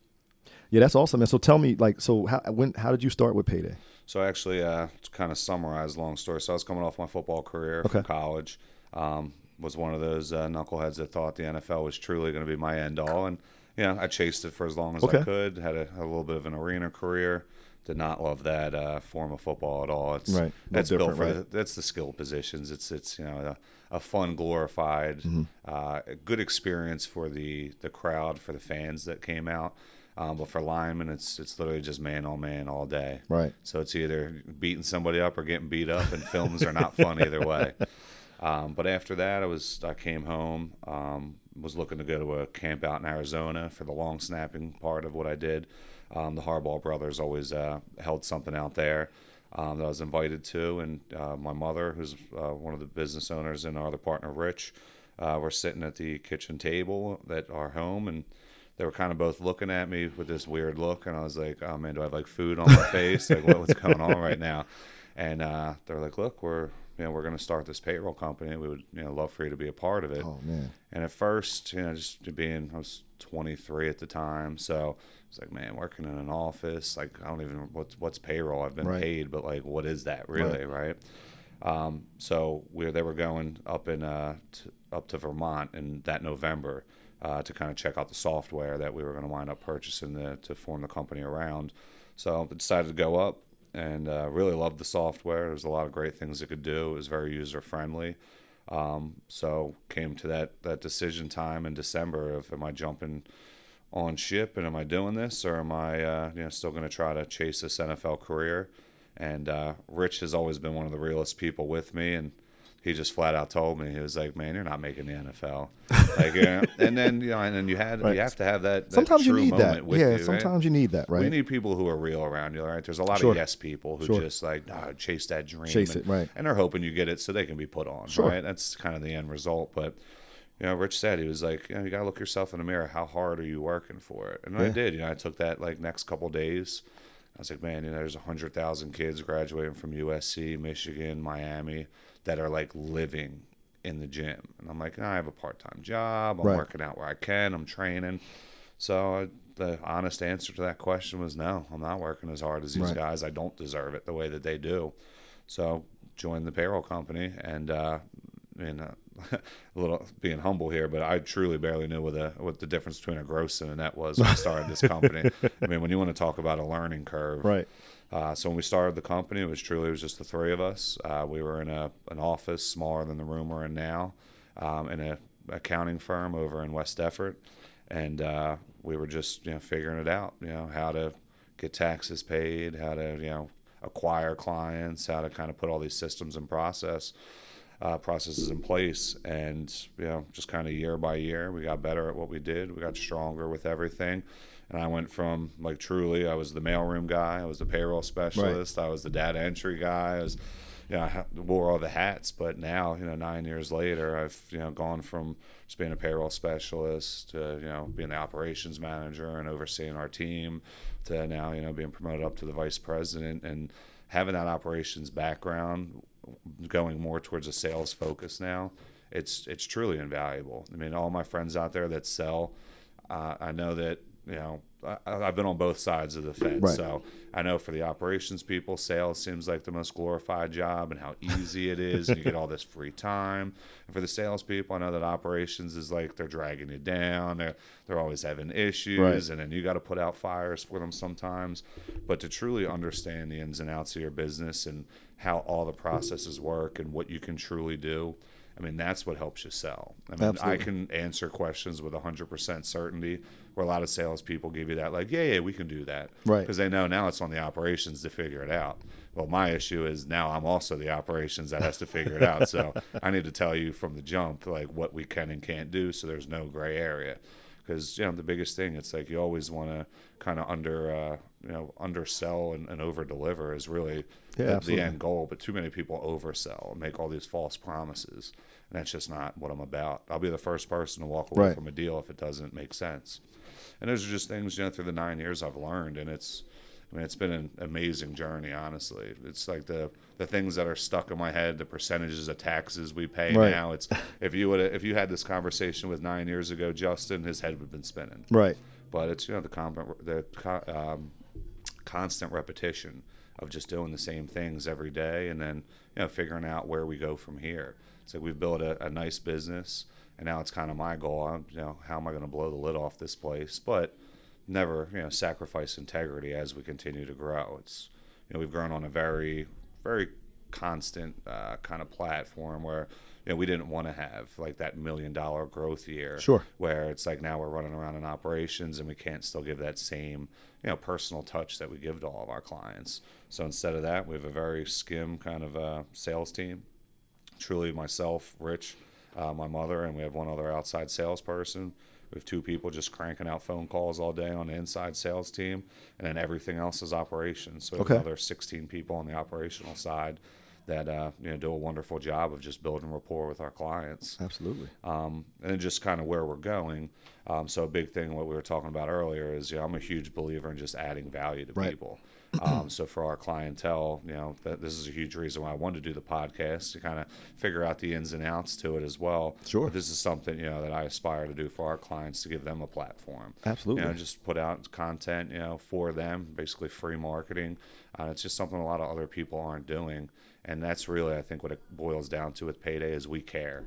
yeah, that's awesome. And so tell me, like, so how when how did you start with payday? So actually, uh, to kind of summarize, long story. So I was coming off my football career from college. Um, was one of those uh, knuckleheads that thought the NFL was truly going to be my end all, and you know I chased it for as long as Okay. I could. Had a, a little bit of an arena career. Did not love that uh, form of football at all. It's Right. That's built different, for right? the, that's the skill positions. It's it's you know a, a fun, glorified, Mm-hmm. uh, good experience for the the crowd, for the fans that came out. Um, but for linemen, it's it's literally just man on man all day. Right. So it's either beating somebody up or getting beat up, and films are not fun either way. Um, but after that, I was I came home, um, was looking to go to a camp out in Arizona for the long snapping part of what I did. Um, the Harbaugh brothers always uh, held something out there um, that I was invited to, and uh, my mother, who's uh, one of the business owners, and our other partner Rich, uh, were sitting at the kitchen table at our home, and they were kind of both looking at me with this weird look, and I was like, "Oh man, do I have like food on my face? Like, what, what's going on right now?" And uh, they're like, "Look, we're you know we're going to start this payroll company. We would you know love for you to be a part of it." Oh man. And at first, you know, just being, I was 23 at the time, so it's like, man, working in an office, like I don't even what's what's payroll. I've been Right. paid, but like, what is that really, right? Um, so we they were going up in uh, t- up to Vermont in that November uh, to kind of check out the software that we were going to wind up purchasing the, to form the company around. So I decided to go up and uh, really loved the software. There's a lot of great things it could do. It was very user friendly. Um, so came to that that decision time in December of am I jumping on ship and am I doing this or am I uh, you know still going to try to chase this NFL career? And uh, Rich has always been one of the realest people with me, and he just flat out told me he was like, "Man, you're not making the NFL." like, you uh, know, and then you know, and then you had Right. you have to have that. that Sometimes you need that. Yeah, you, right? sometimes you need that, right? We need people who are real around you, right? There's a lot Sure. of yes people who Sure. just like nah, chase that dream, Chase and, it, right. And they're hoping you get it so they can be put on, Sure. right? That's kind of the end result. But you know, Rich said he was like, you know, you got to look yourself in the mirror. How hard are you working for it? And I did. You know, I took that like next couple days. I was like, man, you know, there's hundred thousand kids graduating from USC, Michigan, Miami that are like living in the gym, and I'm like, I have a part-time job. I'm Right. working out where I can. I'm training. So uh, the honest answer to that question was no. I'm not working as hard as these Right. guys. I don't deserve it the way that they do. So joined the payroll company and uh, and uh, a little being humble here, but I truly barely knew what the what the difference between a gross and a net was when I started this company. I mean, when you want to talk about a learning curve, Right. Uh, so when we started the company, it was truly it was just the three of us. Uh, we were in a an office smaller than the room we're in now, um, in a accounting firm over in West Deptford, and uh, we were just you know figuring it out. You know how to get taxes paid, how to you know acquire clients, how to kind of put all these systems in process. Uh, processes in place, and you know, just kind of year by year, we got better at what we did. We got stronger with everything, and I went from like truly, I was the mailroom guy, I was the payroll specialist, I was the data entry guy, I was, you know, I wore all the hats. But now, you know, nine years later, I've you know gone from just being a payroll specialist to you know being the operations manager and overseeing our team to now you know being promoted up to the vice president and having that operations background going more towards a sales focus now it's it's truly invaluable i mean all my friends out there that sell uh, i know that you know I, i've been on both sides of the fence. Right. so i know for the operations people sales seems like the most glorified job and how easy it is and you get all this free time. And for the salespeople i know that operations is like they're dragging you down they're, they're always having issues Right. and then you got to put out fires for them sometimes. But to truly understand the ins and outs of your business and how all the processes work and what you can truly do i mean that's what helps you sell. I mean i can answer questions with 100% certainty where a lot of salespeople give you that like yeah yeah we can do that. Right. because they know now it's on the operations to figure it out. Well my issue is now i'm also the operations that has to figure it out. So i need to tell you from the jump like what we can and can't do so there's no gray area. Because you know the biggest thing it's like you always want to kind of under uh, you know undersell and, and over deliver is really Yeah, the, the end goal but too many people oversell and make all these false promises and that's just not what i'm about i'll be the first person to walk away Right. from a deal if it doesn't make sense and those are just things you know through the nine years i've learned and it's I mean, it's been an amazing journey, honestly. It's like the the things that are stuck in my head, the percentages of taxes we pay Right. now. It's if you would if you had this conversation with nine years ago, Justin, his head would have been spinning Right. but it's you know the com- the um, constant repetition of just doing the same things every day, and then you know figuring out where we go from here. Like we've built a, a nice business, and now it's kind of my goal. I'm, you know, how am I going to blow the lid off this place? But never you know sacrifice integrity as we continue to grow. It's you know we've grown on a very very constant uh, kind of platform where you know we didn't want to have like that million dollar growth year Sure. where it's like now we're running around in operations and we can't still give that same you know personal touch that we give to all of our clients so instead of that we have a very skim kind of uh, sales team truly myself rich uh, my mother and we have one other outside salesperson we have two people just cranking out phone calls all day on the inside sales team and then everything else is operations so we have Okay. another 16 people on the operational side that uh, you know do a wonderful job of just building rapport with our clients Absolutely. um, and just kind of where we're going. Um, so a big thing, what we were talking about earlier, is you know, I'm a huge believer in just adding value to Right. people. Um, so for our clientele, you know, that this is a huge reason why I wanted to do the podcast to kind of figure out the ins and outs to it as well. Sure. But this is something you know that I aspire to do for our clients to give them a platform. Absolutely. You know, just put out content, you know, for them, basically free marketing. Uh, it's just something a lot of other people aren't doing, and that's really, I think, what it boils down to with Payday is we care.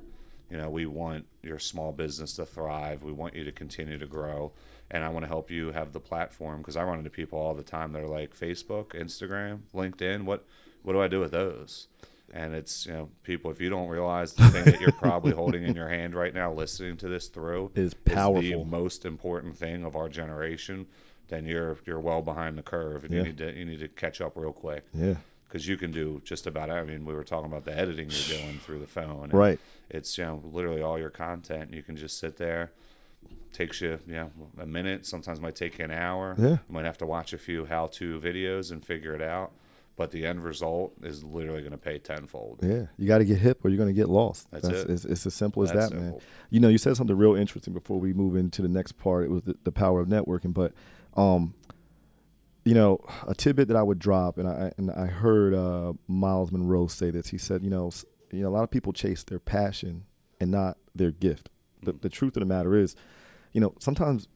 You know, we want your small business to thrive. We want you to continue to grow, and I want to help you have the platform because I run into people all the time that are like Facebook, Instagram, LinkedIn. What what do I do with those? And it's you know, people. If you don't realize the thing that you're probably holding in your hand right now, listening to this through, Is powerful the powerful. most important thing of our generation, then you're you're well behind the curve, and Yeah. you need to you need to catch up real quick. Yeah. Because you can do just about. I mean, we were talking about the editing you're doing through the phone. Right. It's you know literally all your content. You can just sit there. Takes you, you know, a minute. Sometimes might take you an hour. Yeah. You might have to watch a few how-to videos and figure it out. But the end result is literally going to pay tenfold. Yeah, you got to get hip or you're going to get lost. That's it. It's, it's as simple as That's that, man. You know, you said something real interesting before we move into the next part. It was the, the power of networking, but um, you know, a tidbit that I would drop, and I and I heard uh, Myles Munroe say this. He said, you know, you know, a lot of people chase their passion and not their gift. The, the truth of the matter is, you know, sometimes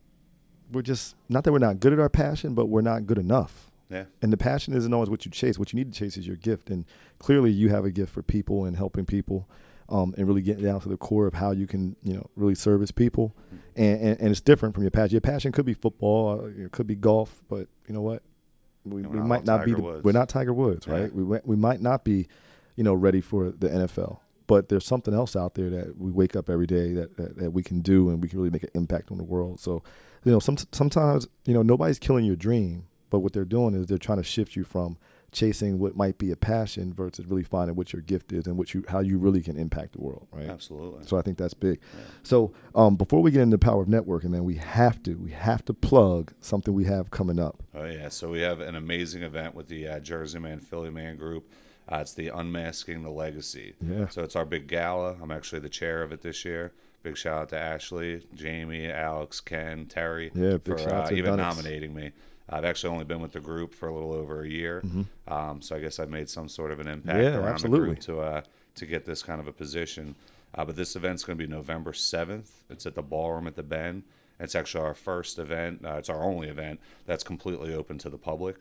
we're just not that we're not good at our passion, but we're not good enough. Yeah. And the passion isn't always what you chase. What you need to chase is your gift. And clearly, you have a gift for people and helping people, um, and really getting down to the core of how you can, you know, really service people. And, and, and it's different from your passion. Your passion could be football, uh, it could be golf, but you know what? We, we might not be. The, we're not Tiger Woods, right? We we we might not be, you know, ready for the NFL. But there's something else out there that we wake up every day that, that, that we can do and we can really make an impact on the world. So, you know, some, sometimes, you know, nobody's killing your dream, but what they're doing is they're trying to shift you from chasing what might be a passion versus really finding what your gift is and what you how you really can impact the world, right? Absolutely. So I think that's big. So um, before we get into the power of networking, man, we have to we have to plug something we have coming up. Oh yeah, so we have an amazing event with the uh, Jersey Man Philly Man group. Uh, it's the Unmasking the Legacy. Yeah. So it's our big gala. I'm actually the chair of it this year. Big shout out to Ashley, Jamie, Alex, Ken, Terry Yeah, for uh, even nominating me. I've actually only been with the group for a little over a year, Mm-hmm. um, so I guess I've made some sort of an impact Yeah, around absolutely. the group to uh, to get this kind of a position. Uh, but this event's going to be November 7th. It's at the Ballroom at the Bend. It's actually our first event. Uh, it's our only event that's completely open to the public.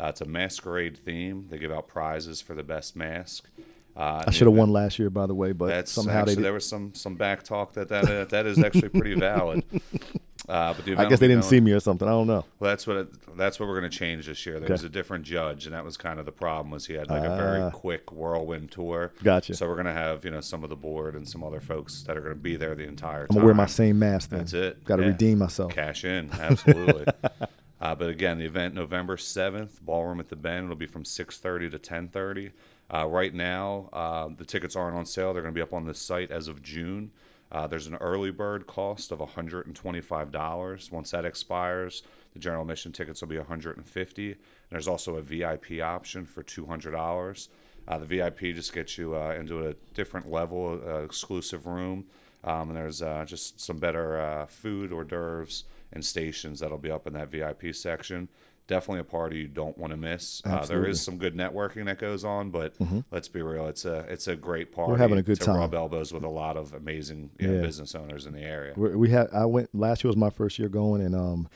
Uh, it's a masquerade theme. They give out prizes for the best mask. Uh, I should have won last year, by the way, but That's somehow actually there was some some back talk that that uh, that is actually pretty valid. Uh, but the I guess they didn't see me or something. I don't know. well, that's what it, that's what we're going to change this year. There was a different judge, and that was kind of the problem. Was he had like a very Ah. quick whirlwind tour. Gotcha. So we're going to have you know some of the board and some other folks that are going to be there the entire I'm time. gonna wear my same mask. Then. That's it. Got to Yeah. redeem myself. Cash in, absolutely. uh, but again, the event November seventh, ballroom at the Bend. It'll be from six thirty to ten thirty. Uh, right now, uh, the tickets aren't on sale. They're going to be up on the site as of June. Uh, there's an early bird cost of $125. Once that expires, the general admission tickets will be 150. And there's also a VIP option for $200. Uh, the VIP just gets you uh, into a different level, uh, exclusive room. Um, and there's uh, just some better uh, food, hors d'oeuvres, and stations that'll be up in that VIP section. Definitely a party you don't want to miss. Uh, there. Mm-hmm. is some good networking that goes on, but let's be real, it's a it's a great party. We're having a good to time. rub elbows with a lot of amazing you know, Yeah. business owners in the area. we we had I went last year was my first year going and um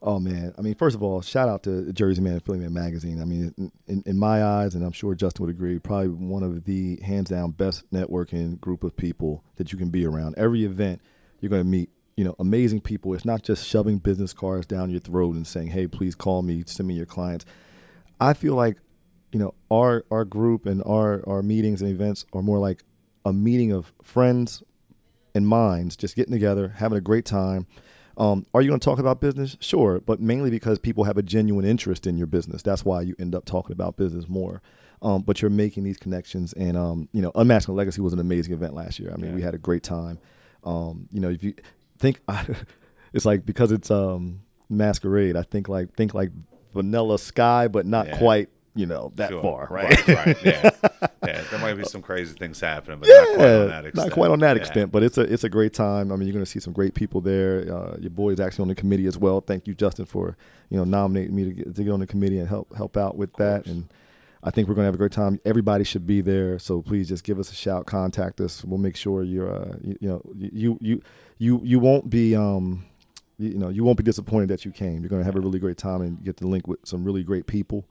oh man I mean first of all shout out to Jersey Man and Philly Man magazine I mean in, in my eyes and I'm sure Justin would agree probably one of the hands down best networking group of people that you can be around every event you're going to meet you know amazing people it's not just shoving business cards down your throat and saying hey please call me send me your clients I feel like you know our our group and our our meetings and events are more like a meeting of friends and minds just getting together, having a great time. Um, are you going to talk about business? Sure, but mainly because people have a genuine interest in your business. That's why you end up talking about business more. Um, but you're making these connections, and um, you know, Unmasking Legacy was an amazing event last year. I mean, we had a great time. Um, you know, if you think it's like because it's um, masquerade, I think like think like Vanilla Sky, but not Yeah. quite you know that Sure. far, right? Right, right, yeah. yeah. There might be some crazy things happening, but not quite on that extent. Not quite on that Yeah. extent, but it's a it's a great time. I mean, you're going to see some great people there. Uh, your boy is actually on the committee as well. Thank you, Justin, for you know nominating me to get, to get on the committee and help help out with that. And I think we're going to have a great time. Everybody should be there, so please just give us a shout, contact us. We'll make sure you're uh, you, you know you you you you won't be um you, you know you won't be disappointed that you came. You're going to have a really great time and get to link with some really great people.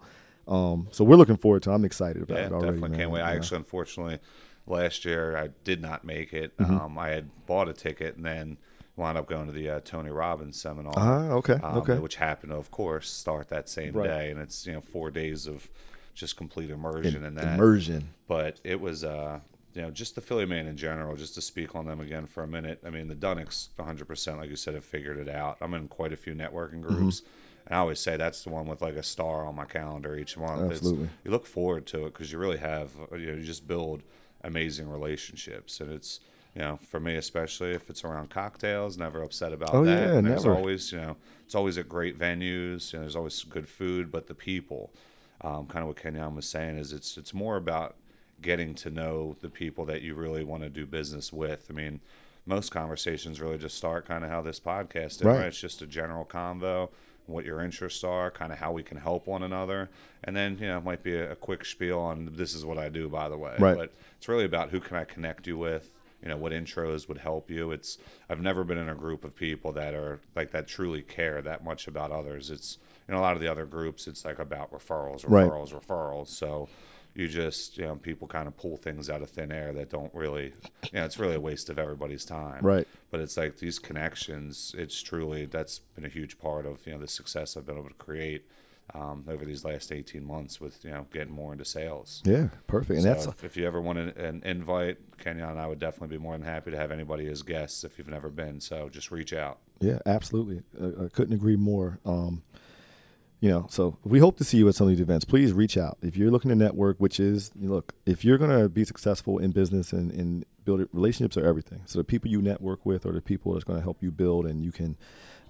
Um, so we're looking forward to. it. I'm excited about Yeah, it already. definitely man. can't wait. I actually, unfortunately, last year I did not make it. Mm-hmm. Um, I had bought a ticket and then wound up going to the uh, Tony Robbins seminar. Ah, okay, um, okay. Which happened, to, of course, start that same Right. day, and it's you know four days of just complete immersion in that. Immersion. But it was, uh, you know, just the Philly man in general. Just to speak on them again for a minute. I mean, the Dunnocks, 100, percent like you said, have figured it out. I'm in quite a few networking Mm-hmm. groups. And I always say that's the one with like a star on my calendar each month. It's- Absolutely. you look forward to it because you really have uh, you know you just build amazing relationships, and it's you know for me especially if it's around cocktails, never upset about Oh, that. yeah, And there's never. always you know it's always at great venues. You know, there's always good food, but the people, um, kind of what Kenyon was saying is it's it's more about getting to know the people that you really want to do business with. I mean, most conversations really just start kind of how this podcast did, Right. right? It's just a general convo, what your interests are, kind of how we can help one another, and then you know it might be a, a quick spiel on this is what I do, by the way. Right. But it's really about who can I connect you with. You know what intros would help you. It's I've never been in a group of people that are like that truly care that much about others. It's in a lot of the other groups it's like about referrals, Right. referrals, referrals. So you just you know people kind of pull things out of thin air that don't really you know it's really a waste of everybody's time Right. but it's like these connections it's truly that's been a huge part of you know the success i've been able to create um, over these last 18 months with you know getting more into sales Yeah, perfect. And so that's if, if you ever want an, an invite Kenyon and i would definitely be more than happy to have anybody as guests if you've never been so just reach out Yeah, absolutely. I, I couldn't agree more. Um, you know, so we hope to see you at some of these events. Please reach out if you're looking to network. Which is, look, if you're going to be successful in business and, and build relationships are everything. So the people you network with are the people that's going to help you build, and you can,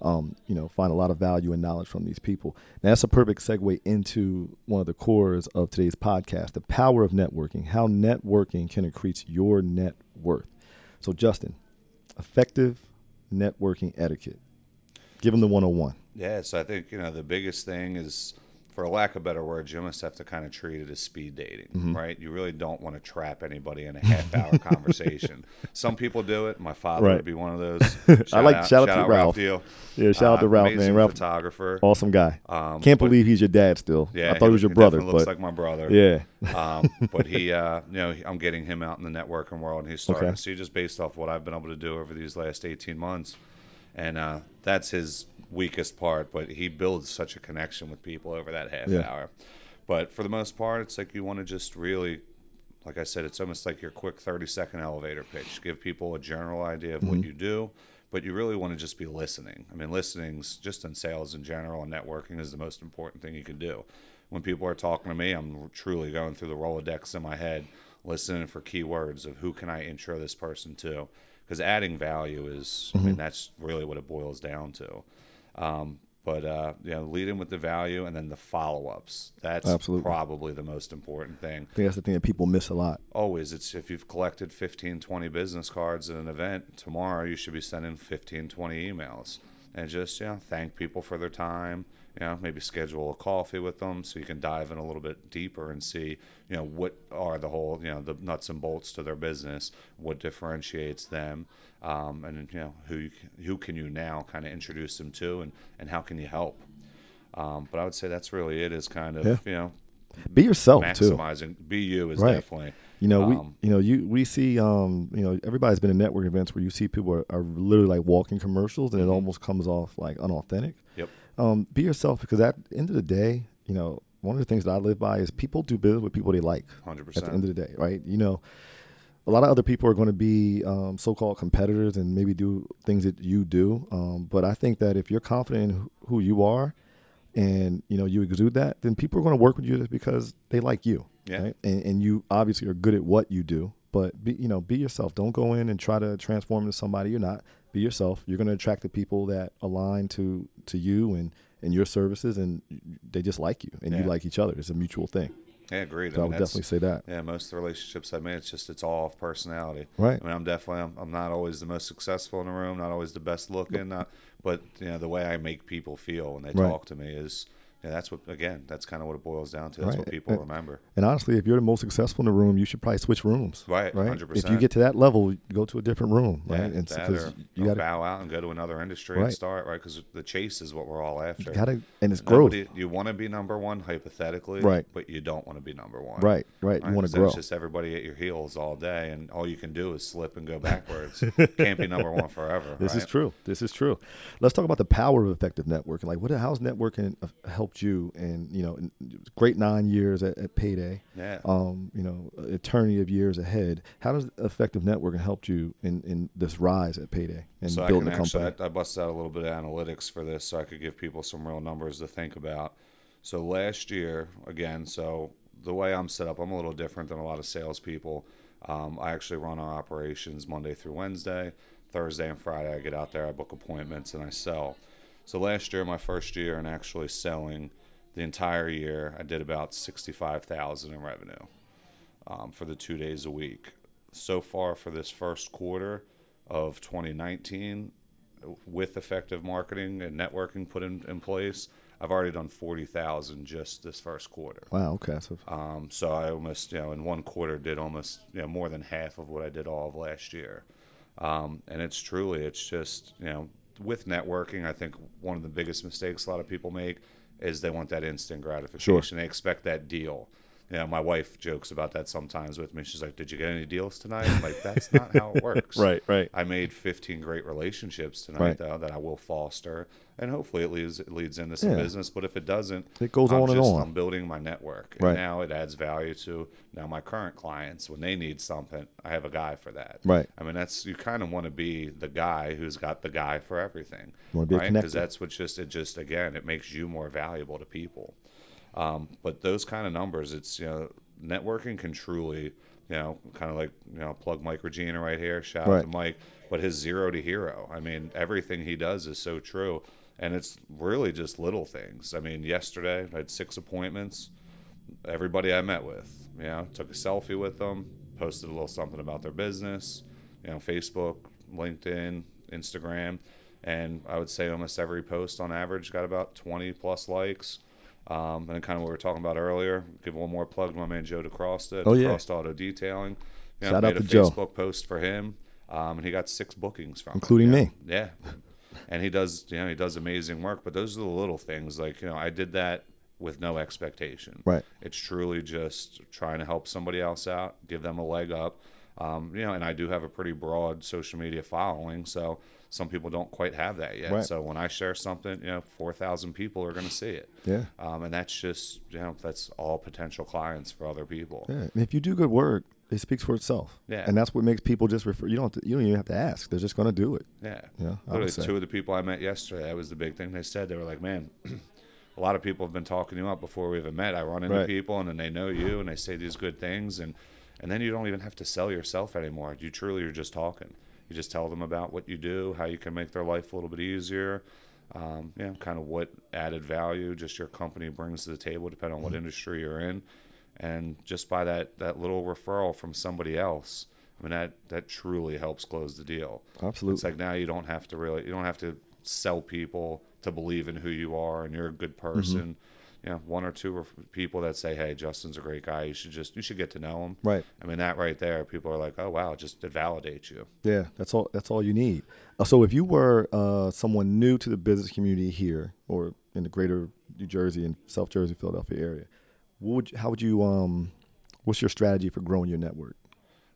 um, you know, find a lot of value and knowledge from these people. Now, that's a perfect segue into one of the cores of today's podcast: the power of networking. How networking can increase your net worth. So, Justin, effective networking etiquette. Give them the 101. Yeah, so I think you know the biggest thing is, for a lack of better words, you almost have to kind of treat it as speed dating, Mm-hmm. right? You really don't want to trap anybody in a half-hour conversation. Some people do it. My father Right. would be one of those. I like- shout out to Ralph. Deal. Yeah, shout out to Ralph, man. Ralph- photographer. Awesome guy. Um, Can't but- believe he's your dad still. Yeah, I thought he was your brother, definitely looks like my brother. yeah, um, but he, uh, you know, I'm getting him out in the networking world, and he's starting Okay. to see just based off what I've been able to do over these last 18 months, and uh, that's his weakest part. But he builds such a connection with people over that half Yeah. hour. But for the most part, it's like you want to just really, like I said, it's almost like your quick 30 second elevator pitch. Give people a general idea of Mm-hmm. what you do. But you really want to just be listening. I mean, listening's just in sales in general and networking is the most important thing you can do when people are talking to me, I'm truly going through the Rolodex in my head, listening for keywords of who can I intro this person to, because adding value is, I mean, that's really what it boils down to. Um, but uh, you know, leading with the value and then the follow-ups. That's Absolutely. probably the most important thing. I think that's the thing that people miss a lot. Always, it's if you've collected 15, 20 business cards at an event, tomorrow you should be sending 15, 20 emails. And just, you know, thank people for their time. You know, maybe schedule a coffee with them so you can dive in a little bit deeper and see, you know, what are the whole, you know, the nuts and bolts to their business, what differentiates them, um, and you know, who you, c- who can you now kind of introduce them to, and and how can you help. Um, but I would say that's really it. Is kind of Yeah. you know Be yourself too. maximizing. Be you is Right. definitely. You know, we um, you know you we see um you know everybody's been in network events where you see people are, are literally like walking commercials and it almost comes off like unauthentic. Yep. Um, be yourself because at the end of the day, you know, one of the things that I live by is people do business with people they like. 100%. At the end of the day, right? You know, a lot of other people are going to be um, so-called competitors and maybe do things that you do. Um, but I think that if you're confident in who you are, and you know you exude that, then people are going to work with you just because they like you. Yeah. Right? And, and you obviously are good at what you do. But be, you know, be yourself. Don't go in and try to transform into somebody you're not. Be yourself. You're going to attract the people that align to to you and and your services, and they just like you, and you like each other. It's a mutual thing. Yeah, agreed. So I mean, would definitely say that. Yeah, most of the relationships I made, it's just it's all off personality. Right. I mean, I'm definitely I'm, I'm not always the most successful in the room, not always the best looking, not, but you know the way I make people feel when they Right. talk to me is, yeah, that's what again, that's kind of what it boils down to. That's Right. what people And- remember. And honestly, if you're the most successful in the room, you should probably switch rooms. Right, Right. 100%. If you get to that level, go to a different room. Right. Yeah, and because you got to bow out and go to another industry Right. and start right because the chase is what we're all after. got to, and it's growth. Nobody, you want to be number one hypothetically, Right. But you don't want to be number one, Right. Right. You want to grow. It's just everybody at your heels all day, and all you can do is slip and go backwards. Can't be number one forever. This is true. This is true. Let's talk about the power of effective networking. Like, what? How's networking help helped you, and you know, great nine years at, at Payday. Yeah. Um, you know, eternity of years ahead. How does effective networking help you in, in this rise at Payday and so I building can a actually, company? I, I busted out a little bit of analytics for this so I could give people some real numbers to think about. So last year, again, so the way I'm set up, I'm a little different than a lot of salespeople. Um, I actually run our operations Monday through Wednesday. Thursday and Friday, I get out there, I book appointments, and I sell. So last year, my first year, and actually selling the entire year, I did about sixty-five thousand in revenue um, for the two days a week. So far for this first quarter of 2019, with effective marketing and networking put in, in place, I've already done 40,000 just this first quarter. Wow. Okay. So Um, so I almost, you know, in one quarter did almost, you know, more than half of what I did all of last year. Um, and it's truly, it's just, you know, with networking, I think one of the biggest mistakes a lot of people make is they want that instant gratification. They expect that deal. Know, my wife jokes about that sometimes with me. She's like, "Did you get any deals tonight?" I'm like, "That's not how it works." Right, right. I made 15 great relationships tonight, Right. though, that I will foster, and hopefully it leads it leads into some Yeah. business. But if it doesn't, It goes I'm on and on. I'm building my network, and Right. now it adds value to now my current clients when they need something. I have a guy for that. Right. I mean, that's you kind of want to be the guy who's got the guy for everything, right? Because that's what just it just again it makes you more valuable to people. Um, but those kind of numbers, it's you know, networking can truly, you know, kind of like you know, plug Mike Regina right here. Shout out to Mike. But his zero to hero, I mean, everything he does is so true, and it's really just little things. I mean, yesterday I had six appointments. Everybody I met with, you know, took a selfie with them, posted a little something about their business, you know, Facebook, LinkedIn, Instagram, and I would say almost every post on average got about 20 plus likes. Um, and kind of what we were talking about earlier, give one more plug to my man Joe DeCrosta at Oh, yeah. DeCrosta Auto Detailing. You know, Shout out made a to Joe. Facebook post for him, um, and he got six bookings from Including know? me. Yeah, and he does, you know, he does amazing work. But those are the little things, like you know, I did that with no expectation. Right. It's truly just trying to help somebody else out, give them a leg up. Um, you know, and I do have a pretty broad social media following, so some people don't quite have that yet. Right. So when I share something, you know, four thousand people are going to see it. Yeah. Um, and that's just, you know, that's all potential clients for other people. Yeah, and if you do good work, it speaks for itself. Yeah. and that's what makes people just refer. You don't. To, you don't even have to ask. They're just going to do it. Yeah. Yeah, would Literally, two of the people I met yesterday, that was the big thing they said. They were like, man, a lot of people have been talking you up before we even met. I run into Right. people and then they know you and they say these good things. And, and then you don't even have to sell yourself anymore. You truly are just talking. You just tell them about what you do, how you can make their life a little bit easier. Um, you know, kind of what added value just your company brings to the table, depending on what Mm-hmm. industry you're in, and just by that that little referral from somebody else, I mean that that truly helps close the deal. Absolutely. It's like now you don't have to really you don't have to sell people to believe in who you are and you're a good Mm-hmm. You know, one or two people that say, "Hey, Justin's a great guy. You should just you should get to know him." Right. I mean, that right there, people are like, "Oh wow, just it validates you." Yeah, that's all. That's all you need. Uh, so, if you were uh, someone new to the business community here, or in the greater New Jersey and South Jersey, Philadelphia area, what would you, how would you? Um, what's your strategy for growing your network?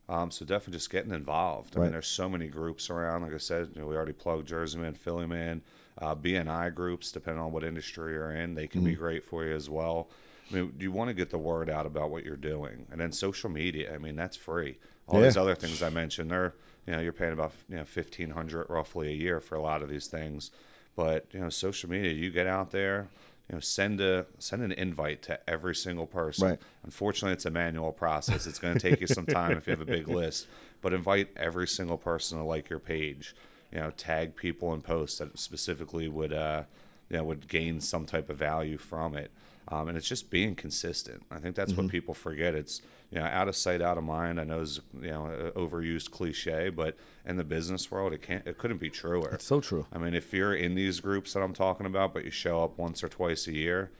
Um, so definitely just getting involved. I Right. mean, there's so many groups around. Like I said, you know, we already plugged Jersey Man, Philly Man, uh, BNI groups, depending on what industry you're in. They can Mm-hmm. be great for you as well. I mean, you want to get the word out about what you're doing, and then social media. I mean, that's free. All these other things I mentioned, they're you know you're paying about you know fifteen hundred roughly a year for a lot of these things, but you know social media, you get out there. You know, send a send an invite to every single person. Right. Unfortunately, it's a manual process. It's going to take you some time if you have a big list, but invite every single person to like your page. You know, tag people in posts that specifically would, uh, you know, would gain some type of value from it. Um, and it's just being consistent. I think that's what people forget. It's you know, out of sight, out of mind. I know it's you know, an overused cliche, but in the business world, it can't, it couldn't be truer. It's so true. I mean, if you're in these groups that I'm talking about, but you show up once or twice a year,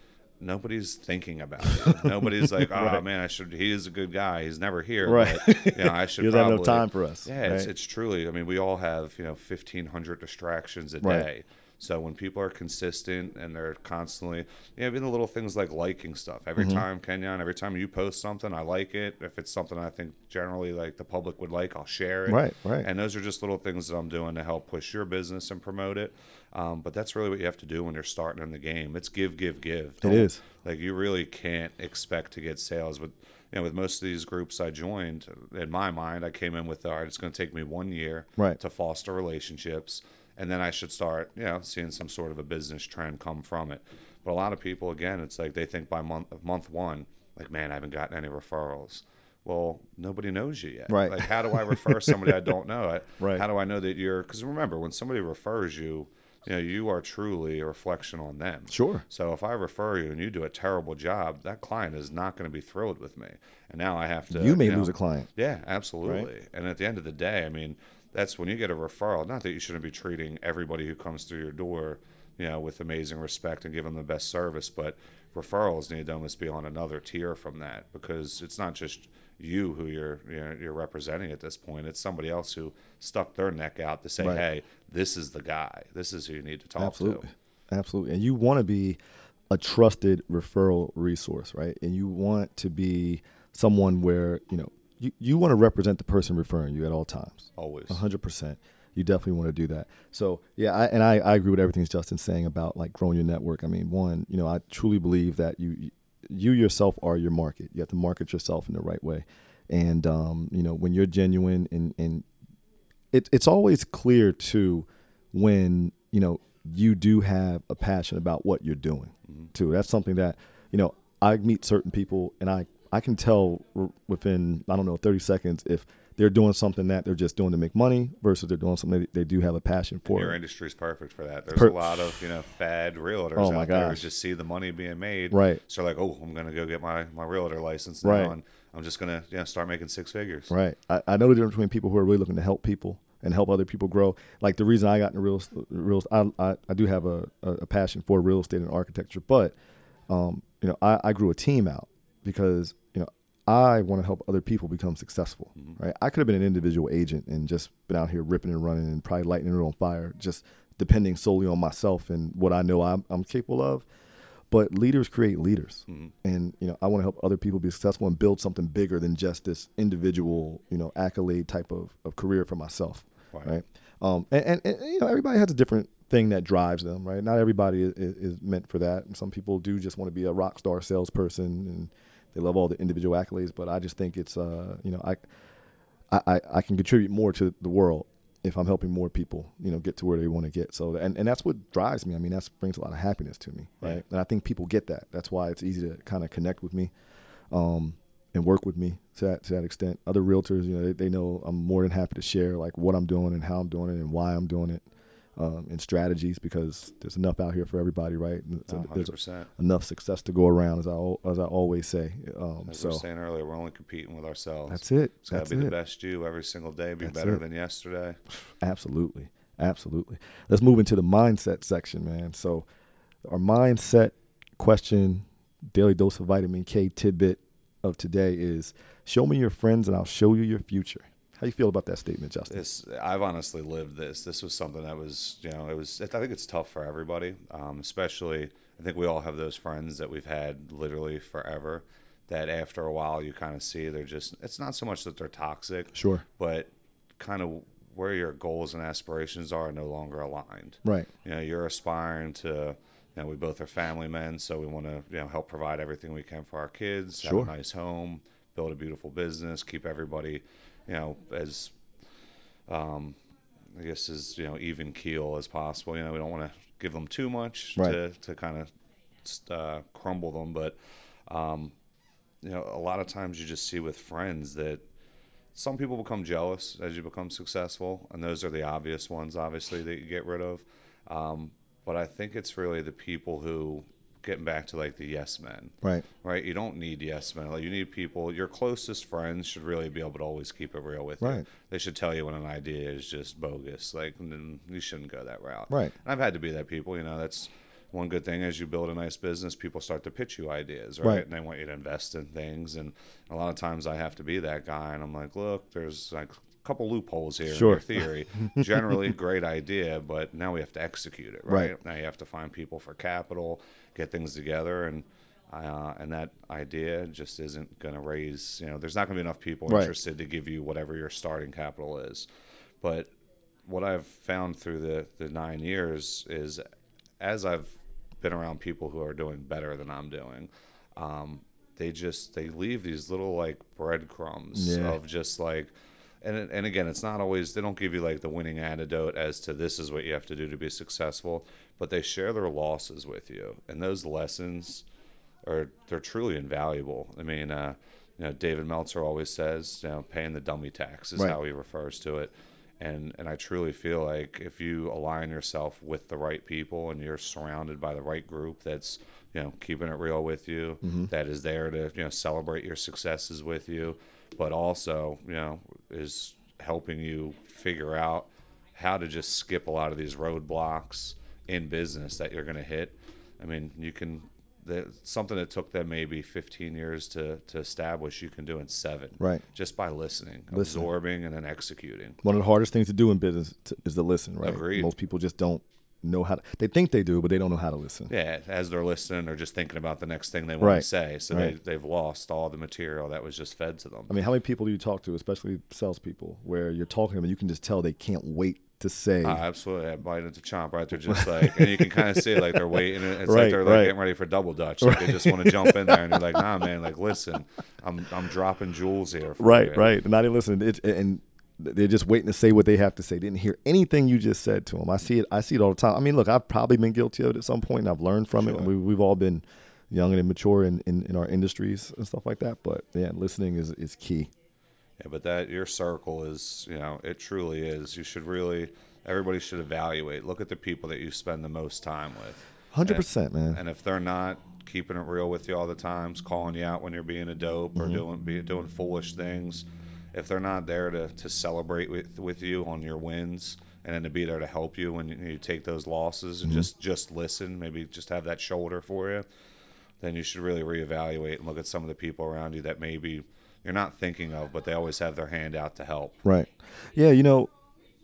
nobody's thinking about it. nobody's like, oh man, I should. He is a good guy. He's never here, Right. But, you know, I should. He doesn't have probably, enough time for us, Yeah, it's, it's truly. I mean, we all have you know 1,500 distractions a Right. day. So when people are consistent and they're constantly, you know, even the little things like liking stuff. Every Mm-hmm. time Kenyon, every time you post something, I like it. If it's something I think generally like the public would like, I'll share it. Right, right. And those are just little things that I'm doing to help push your business and promote it. Um, but that's really what you have to do when you're starting in the game. It's give, give, give. Don't- is. Like you really can't expect to get sales with you know with most of these groups I joined. In my mind, I came in with all right. It's going to take me one year Right. to foster relationships, and then I should start you know seeing some sort of a business trend come from it. But a lot of people, again, it's like they think by month month one, like man, I haven't gotten any referrals. Well, nobody knows you yet. Right. Like, how do I refer somebody I don't know? I, Right. How do I know that you're? Because remember, when somebody refers you, you know, you are truly a reflection on them. Sure. So if I refer you and you do a terrible job, that client is not going to be thrilled with me. And now I have to. You may know- lose a client. Yeah, absolutely. And at the end of the day, I mean, that's when you get a referral. Not that you shouldn't be treating everybody who comes through your door, you know, with amazing respect and give them the best service, but referrals need to almost be on another tier from that because it's not just you who you're you know, you're representing at this point. It's somebody else who stuck their neck out to say, Right. "Hey, this is the guy. This is who you need to talk Absolutely. to." Absolutely. And you want to be a trusted referral resource, right? And you want to be someone where, you know, you, you want to represent the person referring you at all times. Always. Hundred percent. You definitely want to do that. So yeah, I, and I, I agree with everything Justin's saying about like growing your network. I mean, one, you know, I truly believe that you you yourself are your market. You have to market yourself in the right way. And um, you know, when you're genuine and and it, it's always clear too when you know you do have a passion about what you're doing too that's something that you know i meet certain people and i i can tell within i don't know 30 seconds if they're doing something that they're just doing to make money versus they're doing something they do have a passion for Your industry's perfect for that. There's Per- a lot of you know fad realtors Oh, my out there who just see the money being made. Right. So they're like, oh, I'm gonna go get my my realtor license now, Right. and I'm just gonna you know start making six figures. Right. I, I know the difference between people who are really looking to help people and help other people grow. Like the reason I got into real, real I, I, I do have a, a, passion for real estate and architecture, but um, you know, I, I grew a team out because I want to help other people become successful. Right. I could have been an individual agent and just been out here ripping and running and probably lighting it on fire, just depending solely on myself and what I know I'm, I'm capable of. But leaders create leaders, and you know I want to help other people be successful and build something bigger than just this individual, you know, accolade type of, of career for myself, Right. right? Um, and, and, and you know everybody has a different thing that drives them, right? Not everybody is, is meant for that, and some people do just want to be a rock star salesperson and they love all the individual accolades. But I just think it's, uh, you know, I, I, I- can contribute more to the world if I'm helping more people, you know, get to where they want to get. So, and, and that's what drives me. I mean, that brings a lot of happiness to me, right? Yeah. And I think people get that. That's why it's easy to kind of connect with me, um, and work with me to that, to that extent. Other realtors, you know, they, they know I'm more than happy to share like what I'm doing and how I'm doing it and why I'm doing it, um, and strategies because there's enough out here for everybody, right? So there's 100%. enough success to go around, as I as I always say. Um, As so we were saying earlier, we're only competing with ourselves. that's it. It's got to be it. the best you every single day. Be That's better it. than yesterday. Absolutely. Absolutely. Let's move into the mindset section, man. So, our mindset question, daily dose of vitamin K tidbit of today is show me your friends and I'll show you your future. How you feel about that statement, Justin? This I've honestly lived this. This was something that was, you know, it was. I think it's tough for everybody, um, especially. I think we all have those friends that we've had literally forever. That after a while you kind of see they're just. It's not so much that they're toxic, Sure. but kind of where your goals and aspirations are no longer aligned. Right. You know, you're aspiring to. You know, we both are family men, so we want to, you know, help provide everything we can for our kids, Sure. have a nice home, build a beautiful business, keep everybody, you know, as um, I guess as you know even keel as possible. You know, we don't want to give them too much Right. to to kind of uh, crumble them, but um, you know, a lot of times you just see with friends that some people become jealous as you become successful, and those are the obvious ones, obviously, that you get rid of. Um, but I think it's really the people who getting back to like the yes men Right. right? You don't need yes men. Like, you need people. Your closest friends should really be able to always keep it real with you. Right. They should tell you when an idea is just bogus. Like, then you shouldn't go that route. Right. And I've had to be that people. You know, that's one good thing as you build a nice business. People start to pitch you ideas, right? Right. And they want you to invest in things. And a lot of times I have to be that guy, and I'm like, look, there's like a couple loopholes here Sure. in your theory. Generally, great idea, but now we have to execute it, right? Right. Now you have to find people for capital, get things together, and uh, and that idea just isn't going to raise. You know, there's not going to be enough people Right. interested to give you whatever your starting capital is. But what I've found through the the nine years is, as I've been around people who are doing better than I'm doing, um, they just they leave these little like breadcrumbs Yeah. of just like and and again it's not always they don't give you like the winning antidote as to this is what you have to do to be successful but they share their losses with you and those lessons are they're truly invaluable i mean uh you know david meltzer always says you know paying the dummy tax is Right. how he refers to it and and i truly feel like if you align yourself with the right people and you're surrounded by the right group that's you know keeping it real with you that is there to you know celebrate your successes with you but also you know is helping you figure out how to just skip a lot of these roadblocks in business that you're going to hit i mean you can something that took them maybe 15 years to, to establish you can do in seven Right. just by listening, Listening. absorbing and then executing One of the hardest things to do in business t- is to listen, right? Agreed. Most people just don't know how to, they think they do, but they don't know how to listen. Yeah, as they're listening, they're just thinking about the next thing they want Right. to say. So Right. they, they've lost all the material that was just fed to them. I mean, how many people do you talk to, especially salespeople, where you're talking to them and you can just tell they can't wait to say, Uh, absolutely, I bite into chomp right. They're just like, and you can kind of see like they're waiting. It's Right, like they're like getting ready for double dutch. Like they just want to jump in there, and you're like, nah, man. Like, listen, I'm I'm dropping jewels here. For right, you. right. And now they listen. It, and they're just waiting to say what they have to say. Didn't hear anything you just said to them. I see it. I see it all the time. I mean, look, I've probably been guilty of it at some point, and I've learned from it. And we, we've all been young and immature in, in, in our industries and stuff like that. But yeah, listening is, is key. Yeah, but that your circle is, you know, it truly is. You should really, everybody should evaluate. Look at the people that you spend the most time with. Hundred percent, man. And if they're not keeping it real with you all the times, calling you out when you're being a dope or mm-hmm. doing be, doing foolish things, if they're not there to, to celebrate with, with you on your wins and then to be there to help you when you, take those losses and mm-hmm. just just listen, maybe just have that shoulder for you, then you should really reevaluate and look at some of the people around you that maybe you're not thinking of, but they always have their hand out to help. Right. Yeah, you know,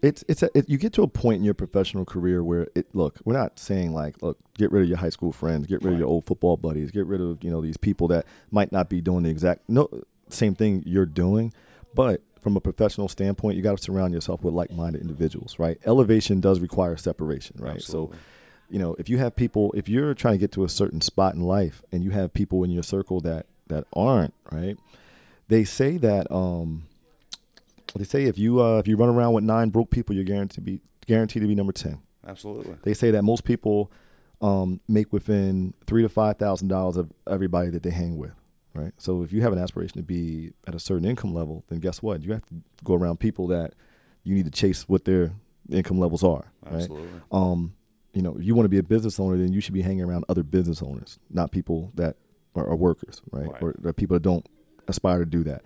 it's it's a, it, you get to a point in your professional career where it look, we're not saying like, look, get rid of your high school friends, get rid of your old football buddies, get rid of, you know, these people that might not be doing the exact no same thing you're doing, but from a professional standpoint, you got to surround yourself with like-minded individuals, right? Elevation does require separation, right? Absolutely. So you know, if you have people, if you're trying to get to a certain spot in life and you have people in your circle that that aren't, right? They say that um they say if you uh if you run around with nine broke people, you're guaranteed to be guaranteed to be number 10. Absolutely. They say that most people um make within 3 to 5,000 dollars of everybody that they hang with, right? So if you have an aspiration to be at a certain income level, then guess what? You have to go around people that you need to chase what their income levels are, right? Absolutely. um, you know, if you want to be a business owner, then you should be hanging around other business owners, not people that are, are workers, right? Right. Or, or people that don't aspire to do that.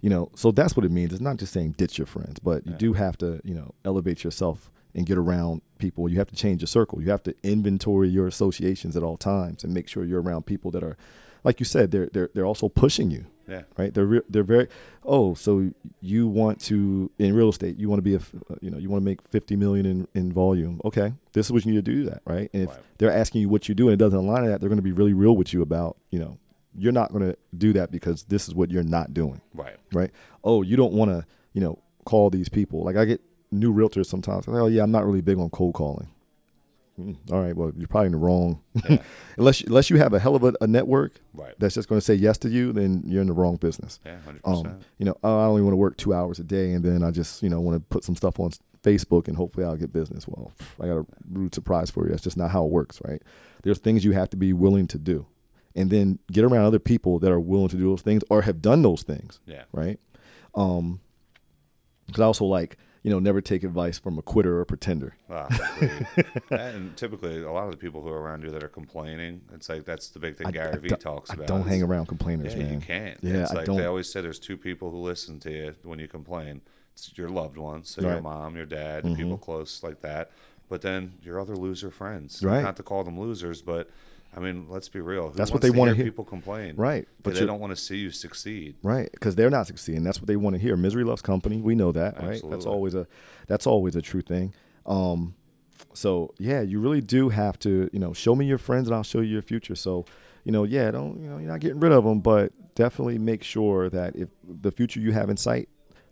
You know, so that's what it means. It's not just saying ditch your friends, but you do have to, you know, elevate yourself and get around people. You have to change your circle. You have to inventory your associations at all times and make sure you're around people that are, like you said, they're they're they're also pushing you Yeah. right? They're re- they're very oh, so you want to in real estate, you want to be a you know you want to make fifty million in in volume. Okay, this is what you need to do that, right? And if Right. they're asking you what you do and it doesn't align to that, they're going to be really real with you about you know you're not going to do that because this is what you're not doing, Right. right? Oh, you don't want to you know call these people like I get new realtors sometimes. Like, oh yeah, I'm not really big on cold calling. Mm, all right, well you're probably in the wrong. unless unless you have a hell of a, a network Right. that's just going to say yes to you, then you're in the wrong business. Yeah. Hundred Um, you know, oh, I only want to work two hours a day, and then I just, you know, want to put some stuff on Facebook, and hopefully I'll get business. Well, I got a rude surprise for you. That's just not how it works, right? There's things you have to be willing to do, and then get around other people that are willing to do those things or have done those things, Yeah. right? Um, because I also like, you know, never take advice from a quitter or a pretender. Ah, and typically, a lot of the people who are around you that are complaining, it's like that's the big thing I- Gary I Vee talks I about. don't hang around complainers, Yeah, man. you can't. Yeah, it's I like don't. they always say there's two people who listen to you when you complain. It's your loved ones, so your Right. Mm-hmm. mom, your dad, people close like that. But then your other loser friends. Right. Not to call them losers, but I mean, let's be real. Who That's what they wanna to hear. People complain, Right, but they don't want to see you succeed. Right, because they're not succeeding. That's what they want to hear. Misery loves company. We know that, right? That's always a that's always a true thing. Um, so yeah, you really do have to, you know, show me your friends and I'll show you your future. So, you know, yeah, don't you know, you're not getting rid of them, but definitely make sure that if the future you have in sight,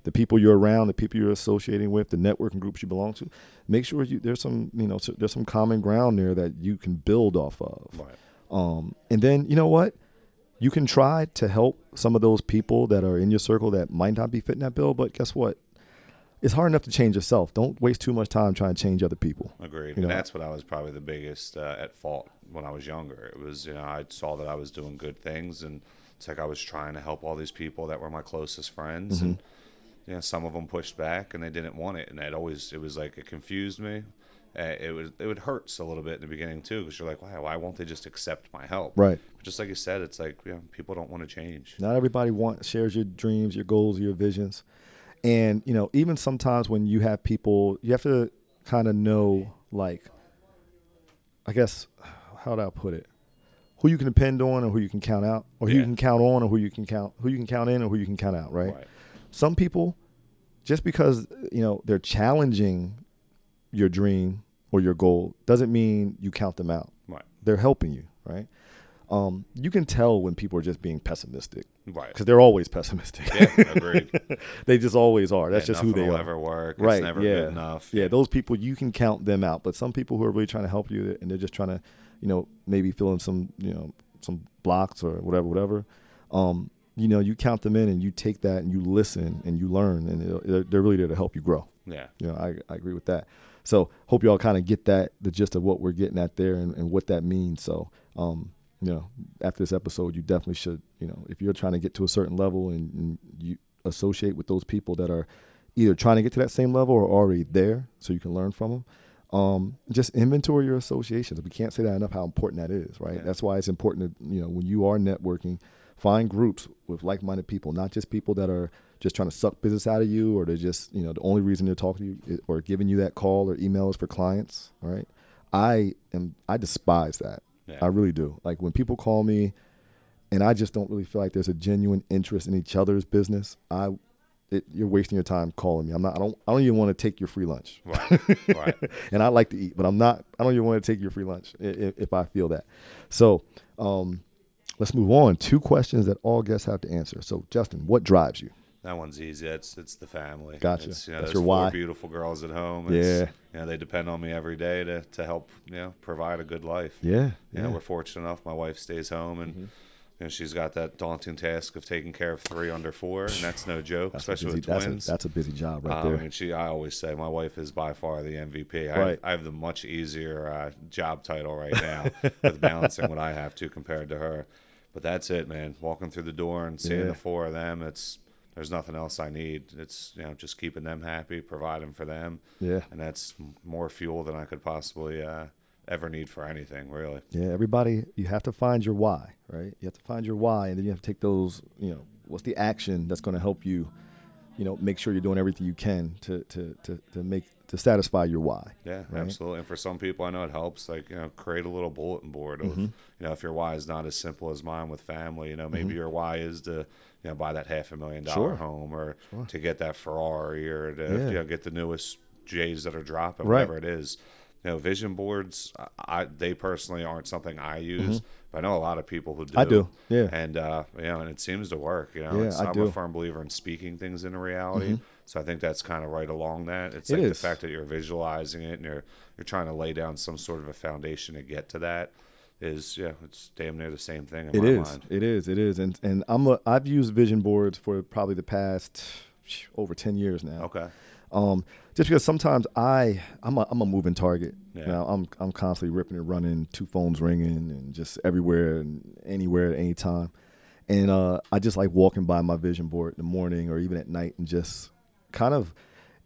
the people you're around, the people you're associating with, the networking groups you belong to, make sure you there's some, you know, so there's some common ground there that you can build off of. Right. Um, and then you know what? You can try to help some of those people that are in your circle that might not be fitting that bill, but guess what? It's hard enough to change yourself. Don't waste too much time trying to change other people. Agreed. You and that's what I was probably the biggest uh, at fault when I was younger. It was, you know, I saw that I was doing good things, and it's like I was trying to help all these people that were my closest friends, and Mm-hmm. You know, some of them pushed back and they didn't want it, and it always it was like it confused me. Uh, it was it would hurt a little bit in the beginning too, because you're like, wow, why won't they just accept my help? Right. But just like you said, it's like you know, people don't want to change. Not everybody wants shares your dreams, your goals, your visions. And, you know, even sometimes when you have people, you have to kind of know like I guess how do I put it? Who you can depend on or who you can count out, or who you can count on or who you can count who you can count in or who you can count out, right? Right. Some people just because, you know, they're challenging your dream or your goal doesn't mean you count them out. Right. They're helping you, right? Um, you can tell when people are just being pessimistic Right. because they're always pessimistic. Yeah, agreed. they just always are. That's Yeah, just who they will are. ever work. right? It's never yeah. good enough. Yeah, those people you can count them out. But some people who are really trying to help you and they're just trying to, you know, maybe fill in some, you know, some blocks or whatever, whatever. Um, you know, you count them in and you take that and you listen and you learn and they're, they're really there to help you grow. yeah. You know, I, I agree with that. So hope y'all kind of get that the gist of what we're getting at there and, and what that means. So um, you know, after this episode, you definitely should, you know, if you're trying to get to a certain level and, and you associate with those people that are either trying to get to that same level or already there, so you can learn from them. Um, just inventory your associations. We can't say that enough how important that is, right? Yeah. That's why it's important to, you know, when you are networking, find groups with like-minded people, not just people that are just trying to suck business out of you or they're just, you know, the only reason they're talking to you or giving you that call or email is for clients, right? I am I despise that. Yeah. I really do. Like when people call me and I just don't really feel like there's a genuine interest in each other's business, I it, you're wasting your time calling me. I'm not I don't I don't even want to take your free lunch. Right. right. and I like to eat, but I'm not. I don't even want to take your free lunch if, if I feel that. So, um, let's move on. Two questions that all guests have to answer. So, Justin, what drives you? That one's easy. It's it's the family. Gotcha. It's, you know, That's your why. beautiful girls at home. It's, Yeah. You know, they depend on me every day to, to help, you know, provide a good life. Yeah, You yeah. Mm-hmm. know, we're fortunate enough. My wife stays home and you know, she's got that daunting task of taking care of three under four, and that's no joke, That's especially busy, with that's a, twins. that's a busy job right Um, there. and she, I always say, my wife is by far the MVP. I, Right. I have the much easier uh, job title right now with balancing what I have to compared to her. But that's it, man. Walking through the door and seeing Yeah. the four of them, it's there's nothing else I need. It's you know just keeping them happy, providing for them. Yeah. and that's more fuel than I could possibly uh, ever need for anything, really. Yeah, everybody, you have to find your why, right? You have to find your why, and then you have to take those. You know, what's the action that's going to help you? You know, make sure you're doing everything you can to to to, to make to satisfy your why. Yeah, right? absolutely. And for some people, I know it helps. Like you know, create a little bulletin board of Mm-hmm. you know, if your why is not as simple as mine with family, you know, maybe your why is to you know buy that half a million dollar Sure. home or to get that Ferrari or to Yeah. you know get the newest J's that are dropping, Right. whatever it is. You know, vision boards. I, I they personally aren't something I use, but I know a lot of people who do. Mm-hmm. I do, yeah. And uh, you know, and it seems to work. You know, Yeah, it's, I. Mm-hmm. a firm believer in speaking things into reality. So I think that's kind of right along that. It's It like is. the fact that you're visualizing it and you're you're trying to lay down some sort of a foundation to get to that is yeah, it's damn near the same thing in It my is. mind. It is. It is. And and I'm a I've used vision boards for probably the past over ten years now. Okay. Um, just because sometimes I I'm a I'm a moving target. Yeah. Now I'm I'm constantly ripping and running, two phones ringing, and just everywhere and anywhere at any time. And uh, I just like walking by my vision board in the morning or even at night and just kind of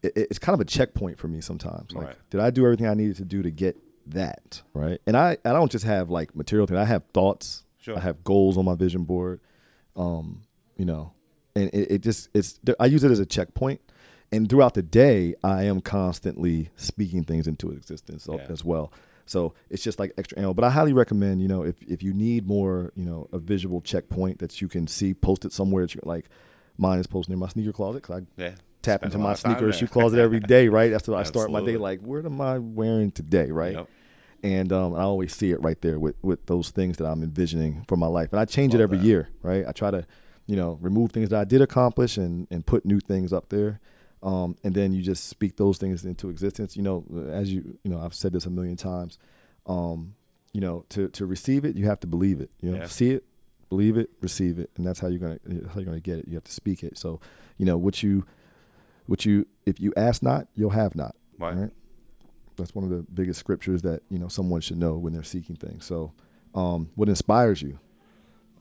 it, it's kind of a checkpoint for me sometimes. Like, Right. did I do everything I needed to do to get that right? And I I don't just have like material things. I have thoughts. Sure. I have goals on my vision board. Um, you know, and it, it just it's I use it as a checkpoint. And throughout the day, I am constantly speaking things into existence Yeah. as well. So it's just like extra ammo. But I highly recommend, you know, if if you need more, you know, a visual checkpoint that you can see posted somewhere that you like. Mine is posted in my sneaker closet because I Yeah. Tap Spend into my sneaker shoe closet every day, right? That's what I start my day. Like, what am I wearing today, right? Yep. And um, I always see it right there with with those things that I'm envisioning for my life, and I change it every that. year, right? I try to, you know, remove things that I did accomplish and and put new things up there. Um, and then you just speak those things into existence. You know, as you you know, I've said this a million times. Um, you know, to to receive it, you have to believe it. You know, Yeah. see it, believe it, receive it, and that's how you're gonna how you're gonna get it. You have to speak it. So, you know, what you what you if you ask not, you'll have not. Right. That's one of the biggest scriptures that you know someone should know when they're seeking things. So, um, what inspires you?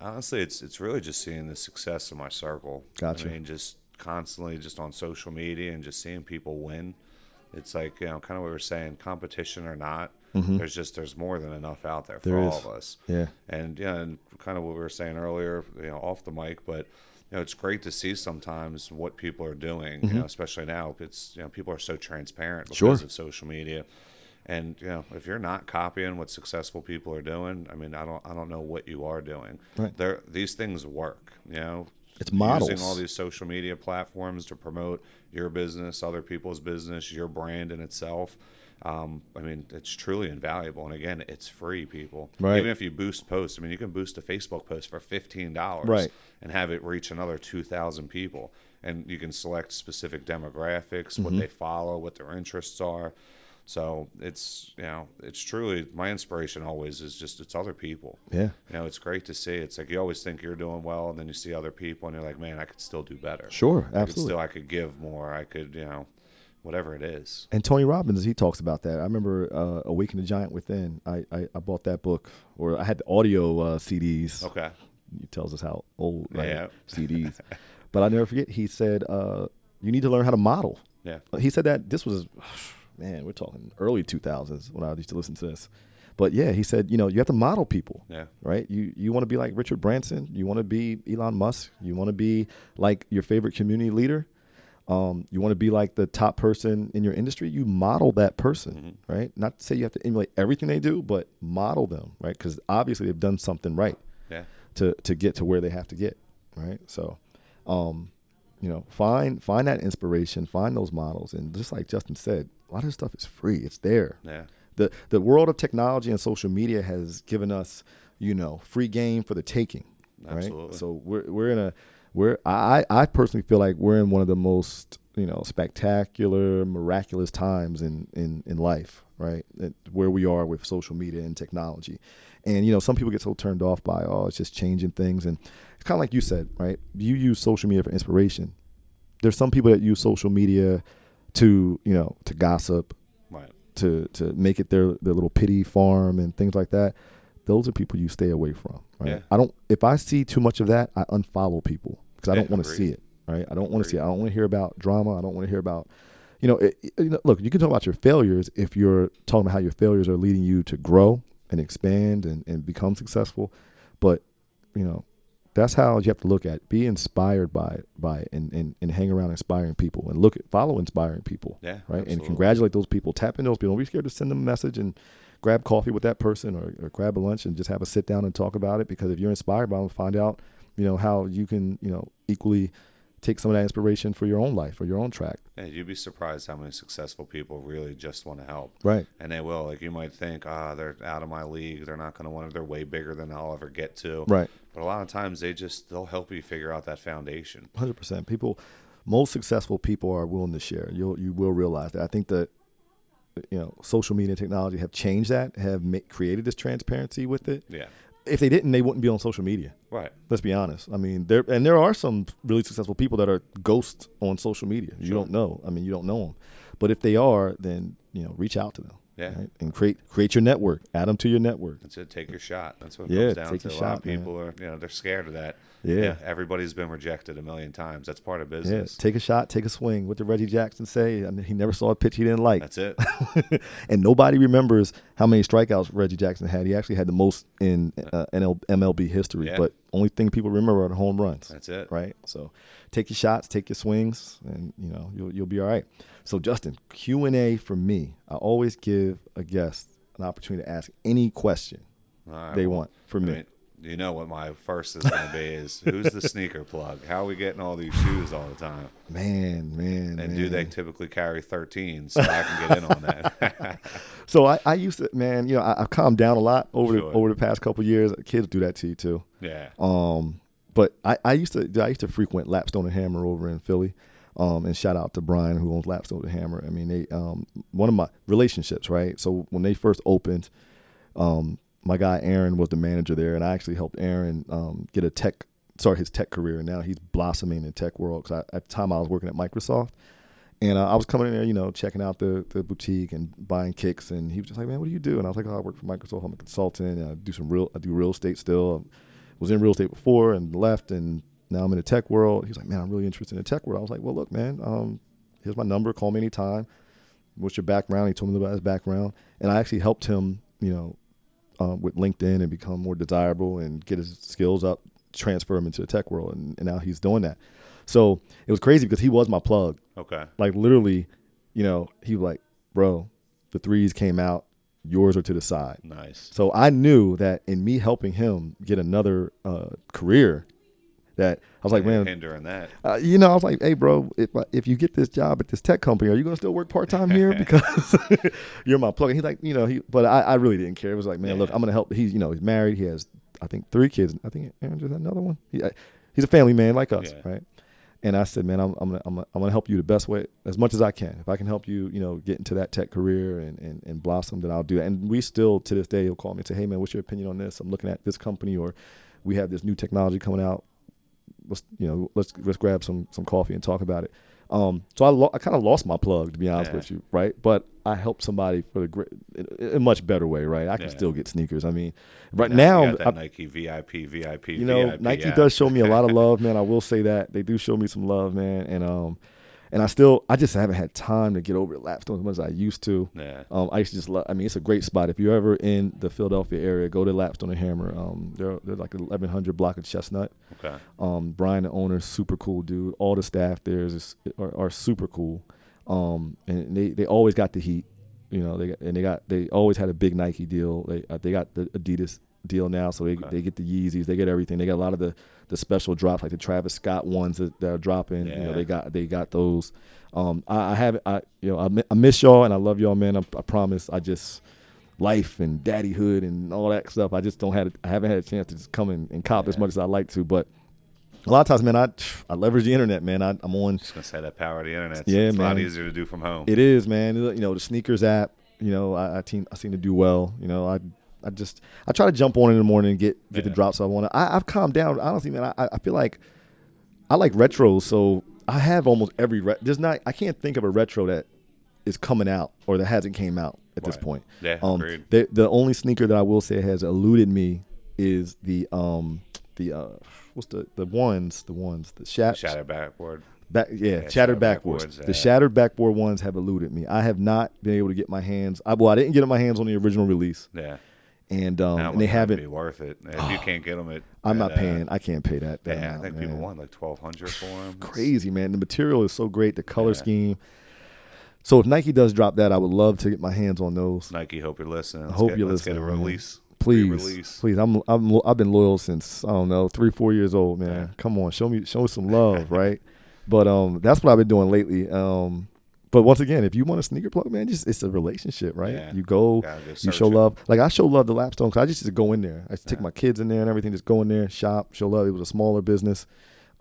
Honestly, it's it's really just seeing the success of my circle. Gotcha. I mean, just constantly just on social media and just seeing people win. It's like you know, kind of what we were saying, competition or not. There's just there's more than enough out there for Mm-hmm. There all is. of us. Yeah. And yeah, and kind of what we were saying earlier, you know, off the mic, but you know, it's great to see sometimes what people are doing. You know, especially now, it's you know, people are so transparent because Mm-hmm. Sure. of social media. And you know, if you're not copying what successful people are doing, I mean, I don't, I don't know what you are doing. Right. There, these things work. You know, It's models. using all these social media platforms to promote your business, other people's business, your brand in itself. Um, I mean, it's truly invaluable. And again, it's free, people. Right. Even if you boost posts, I mean, you can boost a Facebook post for fifteen dollars, Right. and have it reach another two thousand people. And you can select specific demographics, what Mm-hmm. they follow, what their interests are. So it's you know, it's truly my inspiration always is just it's other people. Yeah. You know, it's great to see. It's like you always think you're doing well, and then you see other people, and you're like, man, I could still do better. Sure, I could absolutely. still, I could give more. I could, you know, whatever it is. And Tony Robbins, he talks about that. I remember uh, "Awaken the Giant Within." I, I I bought that book, or I had the audio uh, CDs. Okay. He tells us how old right? Yeah. CDs. but I never forget. He said, uh, "You need to learn how to model." Yeah. He said that this was, man, we're talking early 2000s when I used to listen to this. But yeah, he said, you know, you have to model people. Yeah. Right. You you want to be like Richard Branson. You want to be Elon Musk. You want to be like your favorite community leader. Um, you want to be like the top person in your industry. You model that person, right? Not to say you have to emulate everything they do, but model them, right? Because obviously they've done something right Yeah. to to get to where they have to get, right? So, um, you know, find find that inspiration, find those models, and just like Justin said, a lot of stuff is free. It's there. Yeah. the The world of technology and social media has given us, you know, free game for the taking, right? Absolutely. So we're we're in a we're I I personally feel like we're in one of the most you know spectacular, miraculous times in in in life, right? It- Where we are with social media and technology, and you know, some people get so turned off by oh, it's just changing things, and it's kind of like you said, right? You use social media for inspiration. There's some people that use social media to you know to gossip, Right. to to make it their their little pity farm and things like that. Those are people you stay away from. Right? Yeah. I don't. If I see too much of that, I unfollow people because I don't want to see it. Right? I don't want to see. It. I don't want to hear about drama. I don't want to hear about. You know, it, you know, look. You can talk about your failures if you're talking about how your failures are leading you to grow and expand and, and become successful. But you know, that's how you have to look at it. Be inspired by by and, and, and hang around inspiring people and look at follow inspiring people. Yeah, Right. And congratulate those people. Tap in those people. Don't be scared to send them a message and grab coffee with that person or, or grab a lunch and just have a sit down and talk about it because if you're inspired by them, find out, you know, how you can, you know, equally take some of that inspiration for your own life or your own track. Yeah, you'd be surprised how many successful people really just want to help. Right. And they will. Like you might think, ah, they're out of my league. They're not going to want to. They're way bigger than I'll ever get to. Right. But a lot of times they just they'll help you figure out that foundation. Hundred percent. People, most successful people are willing to share. You'll you will realize that. I think that you know social media and technology have changed that, have ma- created this transparency with it. Yeah. If they didn't, they wouldn't be on social media. Right. Let's be honest. I mean, there and there are some really successful people that are ghosts on social media. You Sure. don't know. I mean, you don't know them. But if they are, then you know, reach out to them. Yeah. right? And create create your network. Add them to your network. That's it. Take your shot. That's what it Yeah, comes down take to. A your lot shot, of man. people are, you know, they're scared of that. Yeah. everybody's been rejected a million times. That's part of Yeah. business. Take a shot. Take a swing. What did Reggie Jackson say? I mean, he never saw a pitch he didn't like. That's it. and nobody remembers how many strikeouts Reggie Jackson had. He actually had the most in uh, NL, MLB history, Yeah. but only thing people remember are the home runs. That's it. Right. So take your shots, take your swings, and you know you'll you'll be all right. So Justin, Q and A for me. I always give a guest an opportunity to ask any question right, they well, want for I me. mean, you know what my first is going to be is who's the sneaker plug? How are we getting all these shoes all the time? man, man, And man. do they typically carry 13 so I can get in on that? So I, I used to, man, you know, I, I've calmed down a lot over the over the past couple years. Kids do that to you too. yeah. Um, but I, I used to I used to frequent Lapstone and Hammer over in Philly. Um, and shout out to Brian who owns Lapstone and Hammer. I mean, they um, one of my relationships, right? So when they first opened, um, my guy Aaron was the manager there, and I actually helped Aaron um, get a tech start his tech career. And now he's blossoming in tech world. Because at the time I was working at Microsoft, and uh, I was coming in there, you know, checking out the, the boutique and buying kicks. And he was just like, "Man, what do you do?" And I was like, "Oh, I work for Microsoft. I'm a consultant. I do some real, I do real estate still. I was in real estate before and left, and now I'm in the tech world." He was like, "Man, I'm really interested in the tech world." I was like, "Well, look, man, um, here's my number. Call me anytime. What's your background?" He told me about his background, and I actually helped him, you know, uh, with LinkedIn and become more desirable and get his skills up, transfer him into the tech world, and, and now he's doing that. So it was crazy because he was my plug Okay. like literally, you know, he was like, bro, the threes came out, yours are to the side. Nice. So I knew that in me helping him get another uh, career, that I was like, man, hindering that. uh, you know, I was like, hey, bro, if if you get this job at this tech company, are you gonna still work part time here because you're my plug? And he's like, you know, he, but I, I really didn't care. It was like, man, look, I'm gonna help. He's, you know, he's married. He has, I think, three kids. I think had another one. He, uh, he's a family man like us, Yeah. right? And I said, man, I'm, I'm gonna, I'm gonna, I'm gonna help you the best way, as much as I can. If I can help you, you know, get into that tech career and, and, and blossom, then I'll do it. And we still, to this day, he'll call me and say, hey, man, what's your opinion on this? I'm looking at this company, or we have this new technology coming out let's you know let's let's grab some some coffee and talk about it. Um, so I lo- I kind of lost my plug to be honest Yeah. with you, right? But I helped somebody for the great, in a much better way, right? I can Yeah. still get sneakers. I mean, right Now, now, you got that I- Nike VIP, VIP, you know, VIP Nike app. does show me a lot of love, man. I will say that they do show me some love, man. And um, and I still, I just haven't had time to get over at Lapstone as much as I used to. Yeah. Um, I used to just love. I mean, it's a great spot. If you're ever in the Philadelphia area, go to Lapstone and Hammer. Um, they're they're like 1100 block of Chestnut. Okay. Um, Brian, the owner, super cool dude. All the staff there is is- are, are super cool. Um, and they, they always got the heat, you know. They got, and they got they always had a big Nike deal. They uh, they got the Adidas deal now, so they Okay. they get the Yeezys, they get everything. They got a lot of the the special drops like the Travis Scott ones that, that are dropping. You know, they got they got those. Um, I, I have I you know I, I miss y'all and I love y'all, man. I, I promise. I just life and daddyhood and all that stuff. I just don't have I haven't had a chance to just come and, and cop as much as I like to, but a lot of times, man, I I leverage the internet, man. I, I'm on. Just gonna say that power of the internet. Yeah, it's a lot easier to do from home. It is, man. You know, the SNKRS app. You know, I I, team, I seem to do well. You know, I I just I try to jump on in the morning and get get the drops I want. I I've calmed down. Honestly, man. I I feel like I like retros, so I have almost every. Re- there's not. I can't think of a retro that is coming out or that hasn't came out at this point. Yeah, Um, the the only sneaker that I will say has eluded me is the um the uh what's the the ones the ones the shat Shadow backboard. Back, yeah, Yeah, shattered shattered backboards. backboards, The yeah. shattered backboard ones have eluded me. I have not been able to get my hands. I, well, I didn't get my hands on the original release, Yeah. And um, and they haven't. be worth it. If you can't get them, it. I'm not at, uh, paying. I can't pay that. that Yeah, I amount, think people man. want like twelve hundred for them. crazy, man. The material is so great. The color Yeah. scheme. So if Nike does drop that, I would love to get my hands on those. Nike, hope you're listening. Let's hope get, you're let's get a listening, man. release. Please, Release. please. I'm, I'm, I've been loyal since I don't know three four years old, man. Yeah. Come on, show me show me some love, right? But um, that's what I've been doing lately. Um, but once again, if you want a sneaker plug, man, just it's a relationship, right? Yeah. You go, you show it. love. Like I show love to Lapstone because I just used to go in there. I used to take Yeah. my kids in there and everything, just go in there, shop, show love. It was a smaller business,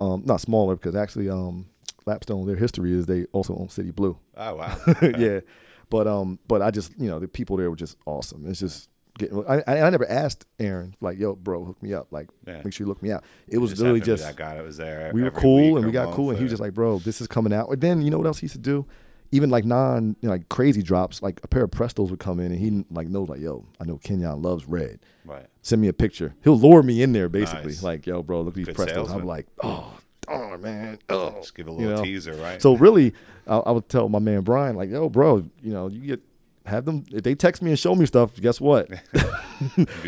um, not smaller because actually, um, Lapstone, their history is they also own City Blue. Oh wow. yeah, but um, but I just you know the people there were just awesome. It's just getting. I, I never asked Aaron like, yo, bro, hook me up. Like, Yeah. make sure you look me out. It was Just literally happened to be just that guy that was there. we were cool and we got cool, and he was just like, bro, this is coming out. And then you know what else he used to do? Even like non you know, like crazy drops, like a pair of Prestos would come in, and he like knows like, yo, I know Kenyon loves red. right. Send me a picture. He'll lure me in there basically, Nice. like, yo, bro, look at these Good Prestos. I'm like, oh, darn, man. Oh, Just give a you little know? teaser, right? So really, I, I would tell my man Brian, like, yo, bro, you know, you get have them if they text me and show me stuff. Guess what?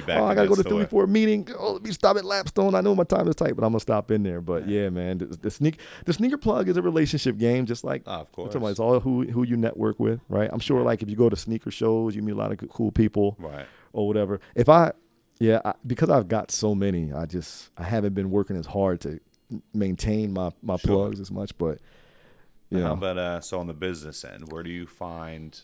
Oh, I gotta go to the Philly for a meeting. Oh, let me stop at Lapstone. I know my time is tight, but I'm gonna stop in there. But yeah, man, the, the sneak the sneaker plug is a relationship game, just like Oh, of I'm about, course. It's all who who you network with, right? I'm sure, like if you go to sneaker shows, you meet a lot of cool people, Right. or whatever. If I, yeah, I, because I've got so many, I just I haven't been working as hard to maintain my my Sure. plugs as much, but Yeah. How about uh, so on the business end, where do you find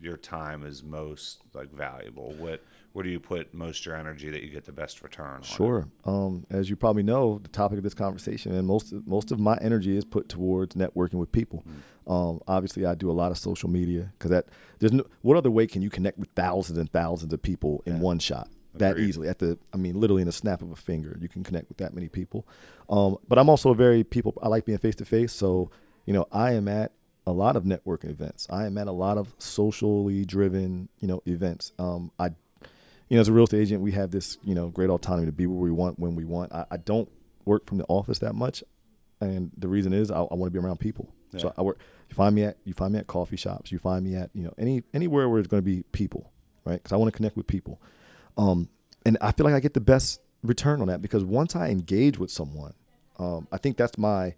your time is most like valuable? What where do you put most of your energy that you get the best return? On? Sure. Um, as you probably know, the topic of this conversation and most of, most of my energy is put towards networking with people. Mm. Um, obviously, I do a lot of social media because that there's no what other way can you connect with thousands and thousands of people in one shot that Agreed. easily? At the I mean, literally in the snap of a finger, you can connect with that many people. Um, but I'm also a very people. I like being face to face, so you know, I am at a lot of networking events. I am at a lot of socially driven, you know, events. Um, I you know, as a real estate agent, we have this, you know, great autonomy to be where we want when we want. I, I don't work from the office that much, and the reason is I, I want to be around people. So I work. You find me at you find me at coffee shops. You find me at you know any anywhere where it's going to be people, right? Because I want to connect with people, um, and I feel like I get the best return on that because once I engage with someone, um, I think that's my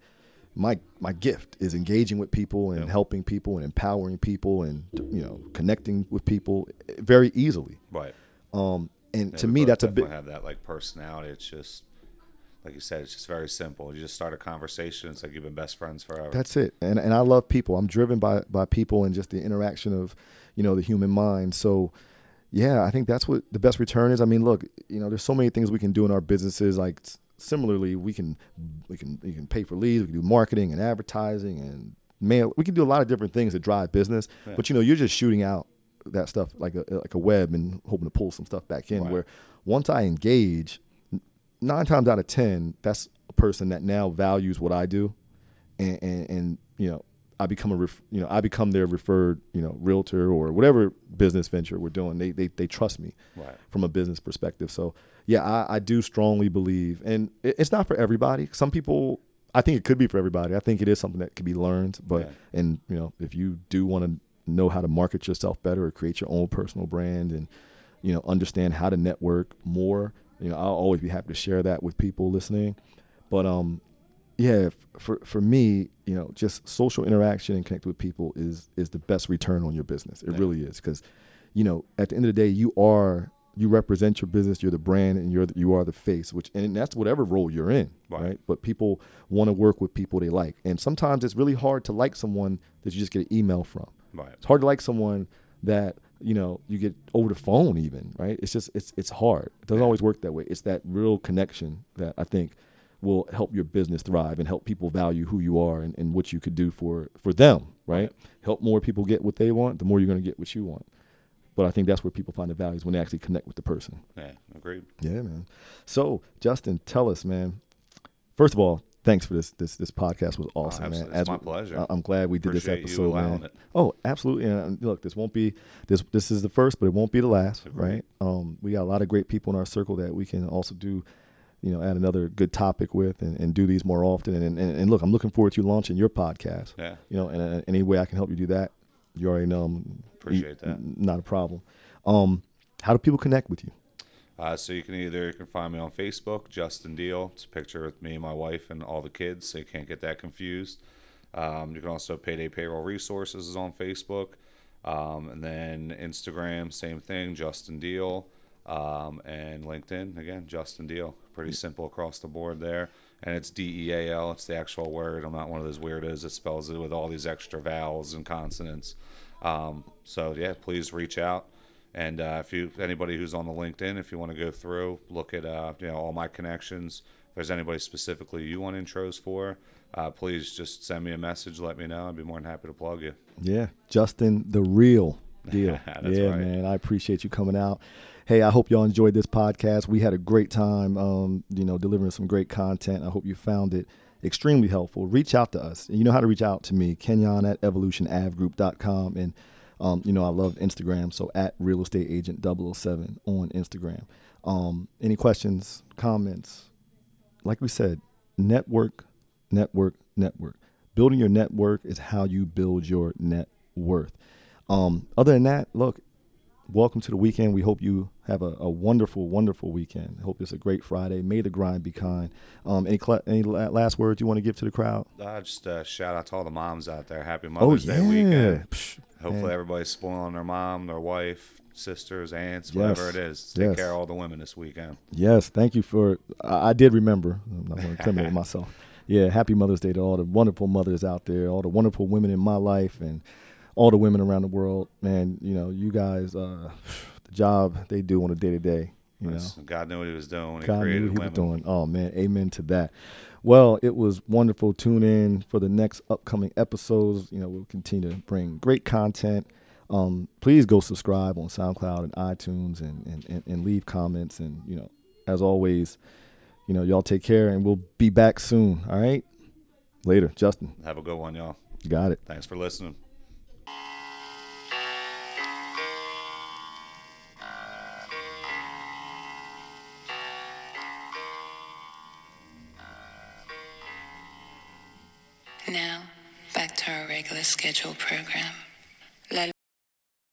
my my gift is engaging with people and Yeah. helping people and empowering people and you know connecting with people very easily. Right. Um, and Yeah, to me, that's a bit. have that like personality. It's just like you said, it's just very simple. You just start a conversation. It's like you've been best friends forever. That's it. And and I love people. I'm driven by by people and just the interaction of, you know, the human mind. So, yeah, I think that's what the best return is. I mean, look, you know, there's so many things we can do in our businesses. Like similarly, we can we can we can pay for leads. We can do marketing and advertising and mail. We can do a lot of different things to drive business. Yeah. But you know, you're just shooting out that stuff like a like a web and hoping to pull some stuff back in. Right. Where once I engage, nine times out of ten, that's a person that now values what I do, and and, and you know. I become a ref, you know I become their referred you know realtor or whatever business venture we're doing. They they they trust me Right. from a business perspective. So yeah, I, I do strongly believe, and it, it's not for everybody. Some people, I think it could be for everybody. I think it is something that could be learned. But Yeah. and you know, if you do want to know how to market yourself better or create your own personal brand, and you know, understand how to network more, you know, I'll always be happy to share that with people listening. But um, yeah, for for me, you know, just social interaction and connect with people is is the best return on your business. It Yeah. really is because, you know, at the end of the day, you are you represent your business. You're the brand, and you're the, you are the face. Which and that's whatever role you're in, Right. right? But people want to work with people they like, and sometimes it's really hard to like someone that you just get an email from. Right. It's hard to like someone that you know you get over the phone, even right. It's just it's it's hard. It doesn't always work that way. It's that real connection that I think will help your business thrive and help people value who you are and, and what you could do for for them. Right. Help more people get what they want. The more you're going to get what you want. But I think that's where people find the values when they actually connect with the person. Yeah. Agreed. Yeah, man. So Justin, tell us, man. First of all, thanks for this. This this podcast was awesome, man. absolutely. It's my we- pleasure. I'm glad we did Appreciate this episode, man. it. Oh, absolutely. And look, this won't be this. This is the first, but it won't be the last, Agreed. right? Um, we got a lot of great people in our circle that we can also do, you know, add another good topic with and, and do these more often. And, and and look, I'm looking forward to you launching your podcast. Yeah. You know, and uh, any way I can help you do that, you already know. I'm, Appreciate that. Not a problem. Um, how do people connect with you? Uh, so you can either you can find me on Facebook, Justin Deal. It's a picture with me and my wife and all the kids, so you can't get that confused. Um, you can also Payday Payroll Resources is on Facebook, um, and then Instagram, same thing, Justin Deal, um, and LinkedIn again, Justin Deal. Pretty simple across the board there, and it's D E A L. It's the actual word. I'm not one of those weirdos that spells it with all these extra vowels and consonants. Um, so yeah, please reach out. And uh, if you anybody who's on the LinkedIn, if you want to go through, look at uh, you know all my connections. If there's anybody specifically you want intros for, uh, please just send me a message. Let me know. I'd be more than happy to plug you. Yeah, Justin, the real deal. That's yeah, right. man, I appreciate you coming out. Hey, I hope y'all enjoyed this podcast. We had a great time, um, you know, delivering some great content. I hope you found it extremely helpful. Reach out to us. And You know how to reach out to me, Kenyon at evolutionavegroup.com. And, um, you know, I love Instagram. So at real estate agent 007 on Instagram. Um, any questions, comments? Like we said, network, network, network. Building your network is how you build your net worth. Um, other than that, look, welcome to the weekend. We hope you have a, a wonderful, wonderful weekend. hope it's a great Friday. May the grind be kind. Um, any cl- any last words you want to give to the crowd? Uh, just uh, shout out to all the moms out there. Happy Mother's oh, Day weekend. Psh, Hopefully, man. everybody's spoiling their mom, their wife, sisters, aunts, Yes. whatever it is. Take Yes. care of all the women this weekend. Yes, thank you for. I, I did remember. I'm not going to incriminate myself. Yeah, happy Mother's Day to all the wonderful mothers out there, all the wonderful women in my life, and all the women around the world. Man, you know, you guys, uh, the job they do on a day to day. You know, God knew what He was doing when He God knew created what he was doing. Oh man, amen to that. Well, it was wonderful. Tune in for the next upcoming episodes. You know, we'll continue to bring great content. Um, please go subscribe on SoundCloud and iTunes and, and, and, and leave comments. And, you know, as always, you know, y'all take care and we'll be back soon. All right. Later. Justin, Have a good one, y'all. got it. Thanks for listening. Our regular scheduled program.